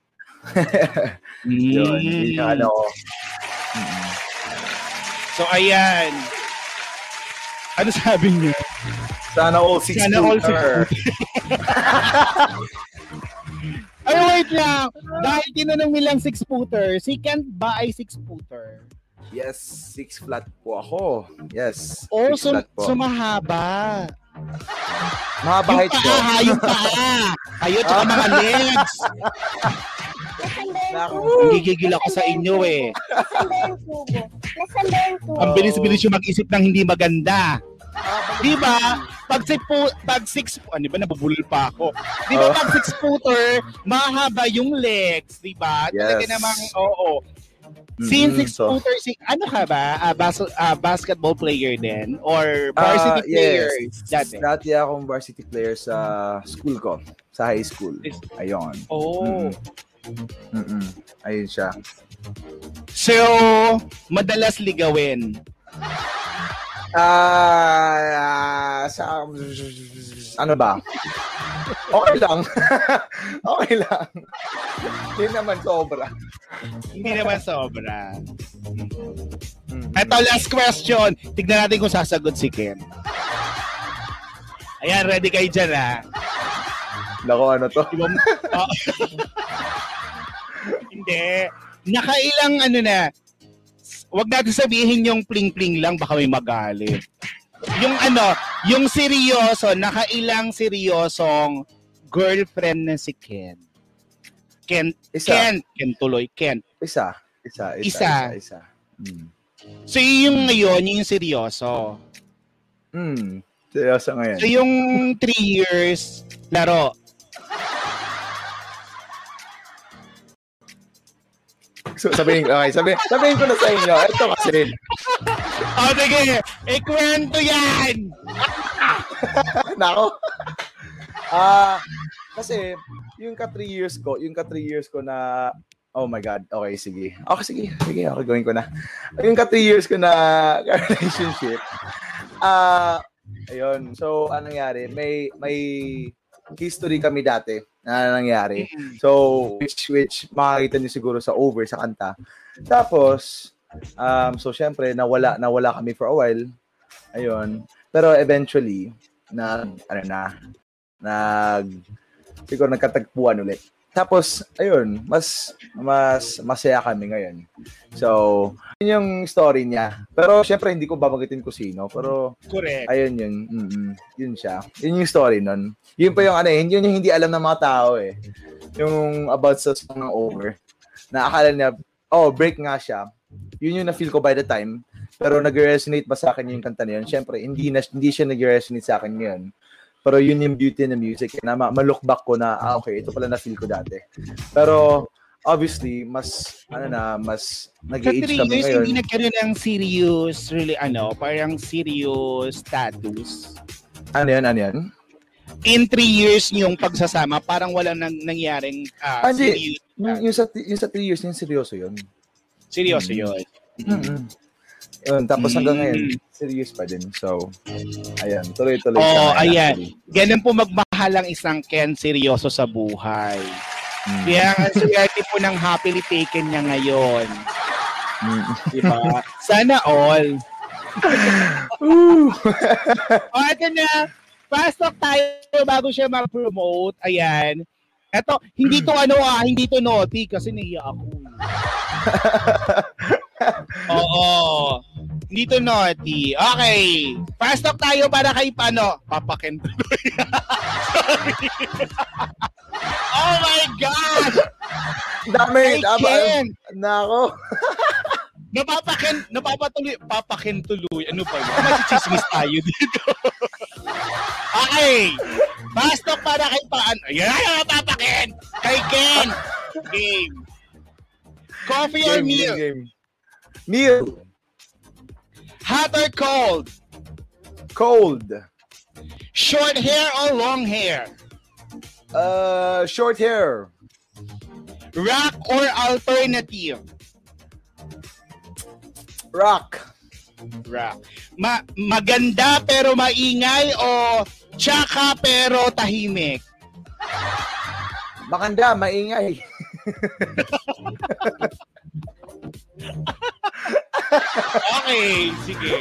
Mm. Yun, yun yung ano ko. So, ayan. Ano sabi niyo? Sana all six Sana all six footer. Ay, wait lang. Dahil tinanong nilang six-footer, si Kent ba ay six-footer? Yes, six flat po ako. Yes. Oh, flat po. so mahaba. Mahaba Yung height ko. paa, ha, yung paa. Kayo, tsaka mga legs. Gigigil ako sa inyo eh. Yung yung? Ang bilis-bilis yung mag-isip ng hindi maganda. Di ba? Pag six po, pag six, ano ba, nabubulol pa ako. Di ba, Oh. pag six footer, mahaba yung legs, di ba? Talaga Yes. namang, oo. Since Mhm, six so- footer, si, ano ka ba? Ah, bas- ah, basketball player din? Or varsity Ah, player? yes. Dati? Dati akong varsity player sa school ko. Sa high school. Ayun. Oh. Mm-mm. Ayun siya. So, madalas ligawin. Ah, sa ano ba? Okay lang. okay lang. Hindi naman sobra. Hindi naman sobra. Mm. Ito, last question. Tignan natin kung sasagot si Ken. Ayan, ready kayo dyan ha. Nako, ano to? Oh. Hindi. Nakailang ano na, wag natin sabihin yung pling-pling lang, baka may magalit. Yung ano, yung seryoso, nakailang seryosong girlfriend na si Ken. Ken, Isa. Ken, Ken tuloy, Ken. Isa. Isa. Isa. Isa. Isa. isa. Mm. So yung ngayon, yung seryoso. Mm. Seryoso ngayon. So yung three years, laro. So, sabihin, okay, sabihin, sabihin ko na sa inyo. Ito kasi, O sige, ikwento yan! Nako. Ah, kasi yung ka 3 years ko, yung ka 3 years ko na Oh my god. Okay, sige. Okay, sige. Sige, okay, gawin ko na. Yung ka 3 years ko na relationship. Ah, ayun. So, anong nangyari? May may history kami dati na nangyari. So, which which makikita niyo siguro sa over sa kanta. Tapos, um, so syempre nawala nawala kami for a while. Ayun. Pero eventually, na ano na nag siguro nagkatagpuan ulit. Tapos ayun, mas mas masaya kami ngayon. So, yun yung story niya. Pero syempre hindi ko babanggitin ko sino, pero Correct. ayun yun. mm yun siya. Yun yung story nun. Yun pa yung ano, eh, yun yung hindi alam ng mga tao eh. Yung about sa song ng over. Na akala niya, oh, break nga siya. Yun yung na-feel ko by the time. Pero nag-resonate ba sa akin yung kanta na yun? Siyempre, hindi, na, hindi siya nag-resonate sa akin ngayon. Pero yun yung beauty ng music. Na ma- ma-look back ko na, ah, okay, ito pala na-feel ko dati. Pero, obviously, mas, ano na, mas nag-age kami years, ngayon. hindi nagkaroon ng serious, really, ano, parang serious status. Ano yan, ano yan? In three years yung pagsasama, parang wala nang nangyaring ah, Ah, hindi. serious. Yung, yung, sa, yung sa three years, yung seryoso yun. Seryoso Mm. yun. mm Yun, tapos hanggang Mm. ngayon, serious pa din. So, ayan, tuloy-tuloy. Oo, ngayon, ayan. actually. Ganun po magmahal ang isang Ken seryoso sa buhay. Mm. Kaya ang swerte po ng happily taken niya ngayon. Mm. Di ba? Sana all. o, ito na. Fast talk tayo bago siya mag-promote. Ayan. Eto, hindi to ano ah, hindi to naughty kasi nahiya ako. Oo. Hindi to naughty. Okay. Fast talk tayo para kay paano? Papaken tuloy. Oh my God! Dami, dami. Ken! Nako. Napapakin, napapatuloy, papakin tuloy. Ano ba yun? Masichismis tayo dito. okay. Fast talk para kay Paan. Ayan, napapakin. Kay Ken. Game. Coffee or Game, meal? game, game. Meal. Hot or cold? Cold. Short hair or long hair? Uh, short hair. Rock or alternative? Rock. Rock. Ma maganda pero maingay o tsaka pero tahimik? Makanda, maingay. Okay, sige.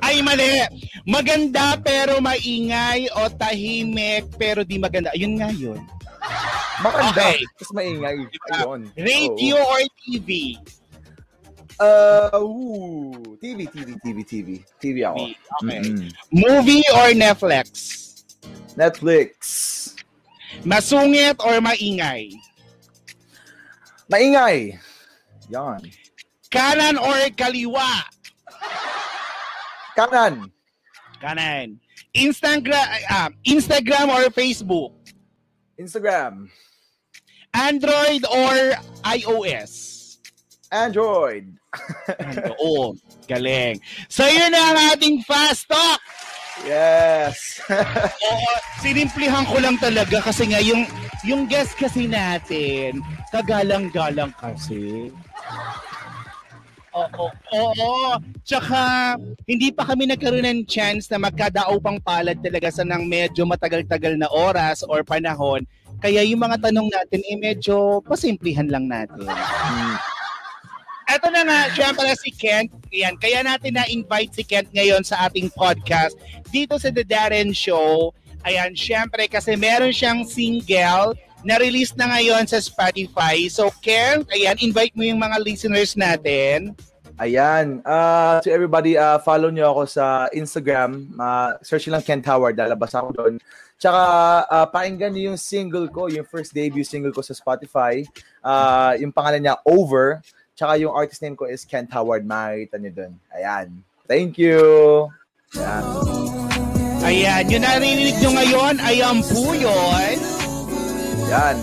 Ay, mali. Maganda pero maingay o tahimik pero di maganda. Ayun nga yun. Makanda, Okay. tapos maingay. Ayun. Radio Oo. or TV? Uh, ooh, TV, TV, TV, TV. TV ako. Okay. Mm-mm. Movie or Netflix? Netflix. Masungit or maingay? Maingay. Yan. Kanan or kaliwa? Kanan. Kanan. Instagram ah, Instagram or Facebook? Instagram. Android or iOS? Android. Oo, galing. So yun na ang ating fast talk. Yes. Oo, sinimplihan ko lang talaga kasi nga yung yung guest kasi natin, kagalang-galang kasi. Oo, oo. Tsaka, hindi pa kami nagkaroon ng chance na magkadao pang palad talaga sa ng medyo matagal-tagal na oras or panahon. Kaya yung mga tanong natin, eh medyo pasimplihan lang natin. Eto na nga, syempre si Kent. Yan, kaya natin na-invite si Kent ngayon sa ating podcast dito sa The Darren Show. Ayan, syempre kasi meron siyang single na release na ngayon sa Spotify. So Kent, ayan, invite mo yung mga listeners natin. Ayan. Uh, to everybody, uh, follow nyo ako sa Instagram. Uh, search lang Kent Howard. Lalabas ako doon. Tsaka, uh, pakinggan niyo yung single ko, yung first debut single ko sa Spotify. Uh, yung pangalan niya, Over. Tsaka yung artist name ko is Kent Howard. Makikita niyo doon. Ayan. Thank you. Ayan. Ayan, yung narinig nyo ngayon ay ang puyon. Ayan.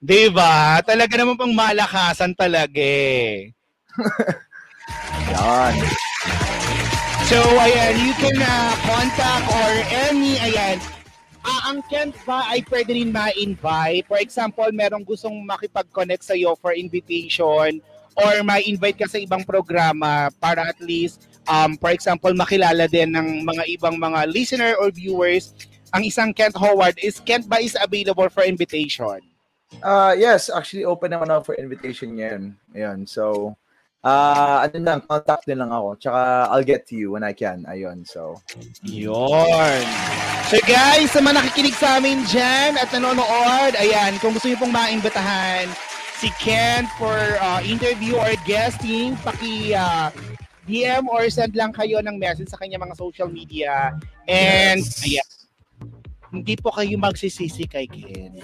Diba? Talaga naman pang malakasan talaga eh. Ayan. So, ayan, you can uh, contact or any, ayan, Ah, ang Kent ba ay pwede rin ma-invite? For example, merong gustong makipag-connect sa'yo for invitation or ma-invite ka sa ibang programa para at least, um, for example, makilala din ng mga ibang mga listener or viewers. Ang isang Kent Howard is Kent ba is available for invitation? Uh, yes, actually open naman ako for invitation ngayon. Ayun. So, uh, ano lang, contact din lang ako. Tsaka I'll get to you when I can. Ayun. So, Yun. So guys, sa mga nakikinig sa amin dyan at nanonood, ayan, kung gusto niyo pong maimbitahan si Ken for uh, interview or guesting, paki uh, DM or send lang kayo ng message sa kanya mga social media. And Yes. ayan, hindi po kayo magsisisi kay Ken.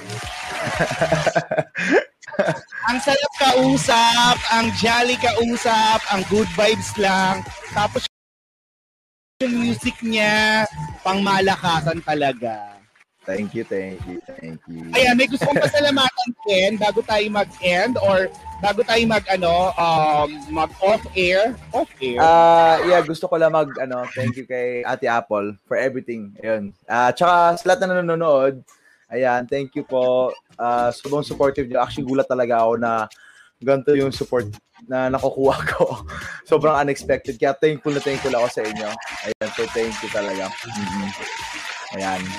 ang sarap kausap, ang jolly kausap, ang good vibes lang. Tapos yung music niya, pang malakasan talaga. Thank you, thank you, thank you. Ayan, may gusto kong pasalamatan Ken bago tayo mag-end or bago tayo mag ano, um, mag off air, off air. Ah, yeah, gusto ko lang mag ano, thank you kay Ate Apple for everything. Ayun. Ah, tsaka sa lahat na nanonood, ayan, thank you po. Ah, sobrang supportive niyo. Actually, gulat talaga ako na ganito yung support na nakukuha ko. sobrang unexpected. Kaya thankful na thankful ako sa inyo. Ayan, so thank you talaga. Mhm. Ayan.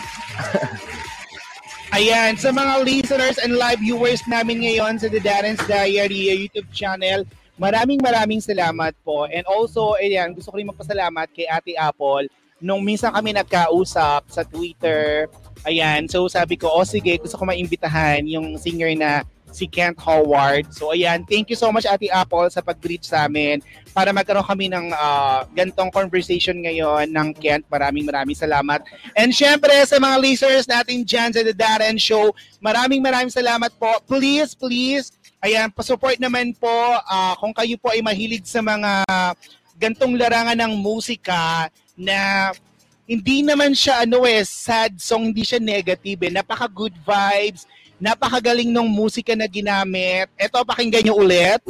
Ayan, sa mga listeners and live viewers namin ngayon sa The Darren's Diary YouTube channel, maraming maraming salamat po. And also, ayan, gusto ko rin magpasalamat kay Ate Apple nung minsan kami nagkausap sa Twitter. Ayan, so sabi ko, oh sige, gusto ko maimbitahan yung singer na si Kent Howard. So ayan, thank you so much Ate Apple sa pag-reach sa amin para magkaroon kami ng ah, gantong conversation ngayon ng Kent. Maraming maraming salamat. And syempre sa mga listeners natin dyan sa The Darren Show, maraming maraming salamat po. Please, please, Ayan, pa-support naman po ah, kung kayo po ay mahilig sa mga gantong larangan ng musika na hindi naman siya ano eh, sad song, hindi siya negative eh. Napaka good vibes, napakagaling ng musika na ginamit. Ito, pakinggan nyo ulit.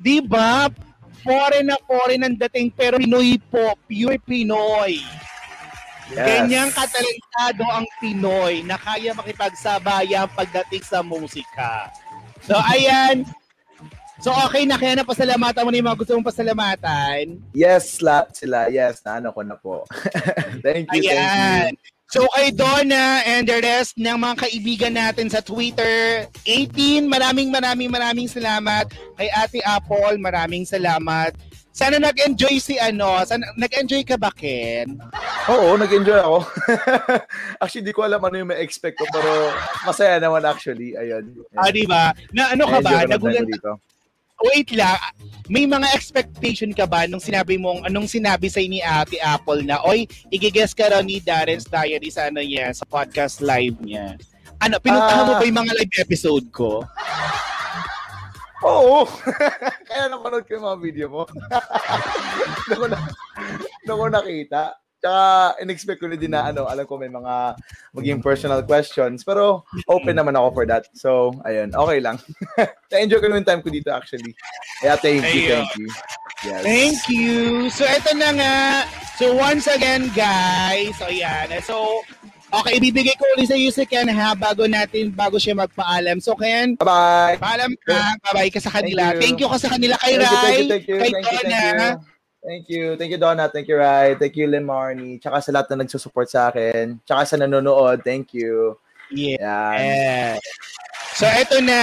Di ba? Foreign na foreign ang dating pero Pinoy po, pure Pinoy. Yes. Ganyang katalentado ang Pinoy na kaya makipagsabayan pagdating sa musika. So, ayan. So, okay na. Kaya napasalamatan mo na yung mga gusto mong pasalamatan. Yes, lahat sila. Yes, na ano ko na po. thank you, thank you. Ayan. So kay Donna and the rest ng mga kaibigan natin sa Twitter, 18, maraming maraming maraming salamat. Kay Ate Apple, maraming salamat. Sana nag-enjoy si ano, sana, nag-enjoy ka ba, Ken? Oo, nag-enjoy ako. actually, di ko alam ano yung may expect ko, pero masaya naman actually. Ayun. Ah, di ba? Na ano ka ba? Nagulat. Wait lang, may mga expectation ka ba nung sinabi mong, anong sinabi sa ni Ate Apple na, oy, igigess ka raw ni Darren's Diary sa ano niya, sa podcast live niya. Ano, pinuntahan mo Ah. ba yung mga live episode ko? Oo. Kaya napanood ko yung mga video mo. Ko, na, ko nakita. Tsaka, in-expect ko na din na, ano, alam ko may mga maging personal questions. Pero, open naman ako for that. So, ayun, okay lang. Na-enjoy ko naman time ko dito actually. Kaya, thank you, Ayun. thank you. Yes. Thank you. So, ito na nga. So, once again, guys. So, ayan. So, okay, ibibigay ko ulit sa iyo si Ken ha, bago natin, bago siya magpaalam. So, Ken, Bye-bye. paalam ka. Bye-bye ka sa kanila. Thank Thank you. you, ka sa kanila. Kay Thank you, Rai, thank you, thank you, kay thank you, thank you. Thank you. Thank you, Donna. Thank you, Rai. Thank you, Lemarnie. Tsaka sa lahat na nagsusupport sa akin. Tsaka sa nanonood. Thank you. Yeah. Yan. So, eto na.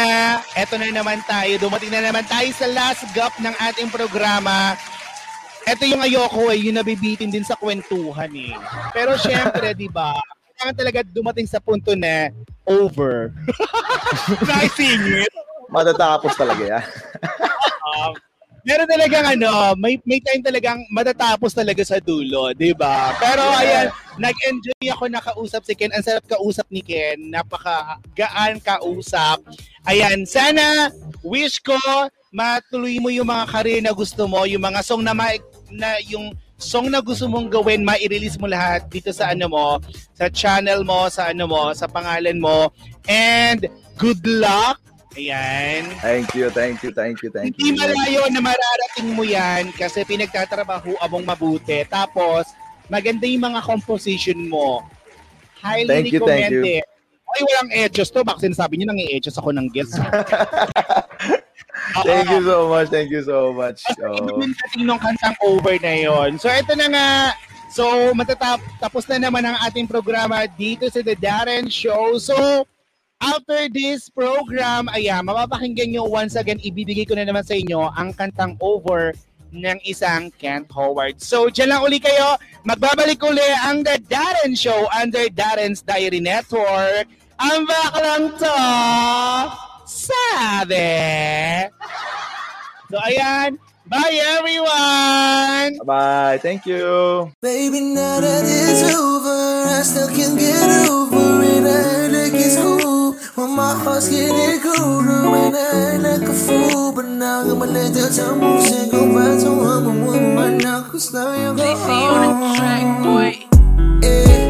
Eto na naman tayo. Dumating na naman tayo sa last gap ng ating programa. Ito yung ayoko eh, yung nabibitin din sa kwentuhan eh. Pero syempre, di ba, kailangan talaga dumating sa punto na over. Naisingit. Matatapos talaga yan. Um, meron talagang ano, may may time talagang matatapos talaga sa dulo, 'di ba? Pero Yeah. ayan, nag-enjoy ako nakausap si Ken. Ang sarap kausap ni Ken. Napaka gaan kausap. Ayan, sana wish ko matuloy mo yung mga career na gusto mo, yung mga song na, ma- na yung song na gusto mong gawin, ma-release mo lahat dito sa ano mo, sa channel mo, sa ano mo, sa pangalan mo. And good luck. Ayan. Thank you, thank you, thank you, thank Hindi you. malayo na mararating mo yan kasi pinagtatrabaho mong mabuti. Tapos, maganda yung mga composition mo. Highly Thank you, thank you. recommended. Ay, walang edges to. Baka sinasabi niyo nang i-edges ako ng guest. Thank you so much, thank you so much. Kasi iba Oh. nung kantang over na yon. So, ito na nga. So, matatap tapos na naman ang ating programa dito sa The Darren Show. So, after this program, ayan, mapapakinggan nyo once again, ibibigay ko na naman sa inyo ang kantang over ng isang Kent Howard. So, dyan lang uli kayo. Magbabalik uli ang The Darren Show under Darren's Diary Network. Ang baklang to, sabi. So, ayan. Bye, everyone! Bye, thank you. Baby, now that it's over, I still can't get over it. I heard like it's cool when my heart's getting colder. When I act like a fool, but now I'm gonna let the time move and go back to I'm a woman now, cause now you're gone. Yeah.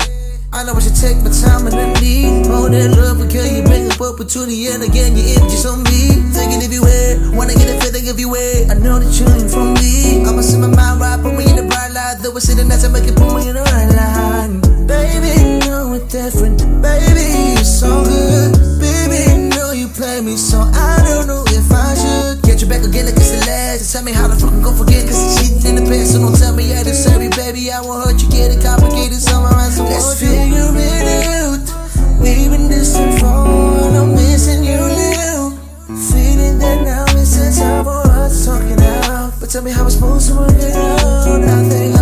I know I should take my time and I need more than love because you bring up opportunity and again your energy's on me. Take it everywhere, wanna get a feeling everywhere. I know that you're in for me. I'ma see my mind right, put me in the bright light. Though it's sitting as I make it put me in the right line. Baby, know it's different. Baby, you're so good. So I don't know if I should get you back again like it's the last. Tell me how the fucking go forget cause it's cheating in the past. So don't tell me I deserve it, baby. I won't hurt you, get it complicated. So let's figure it out. We've been distant for I'm missing you now. Feeling that now it's the time for us talking out. But tell me how I'm supposed to work it out. I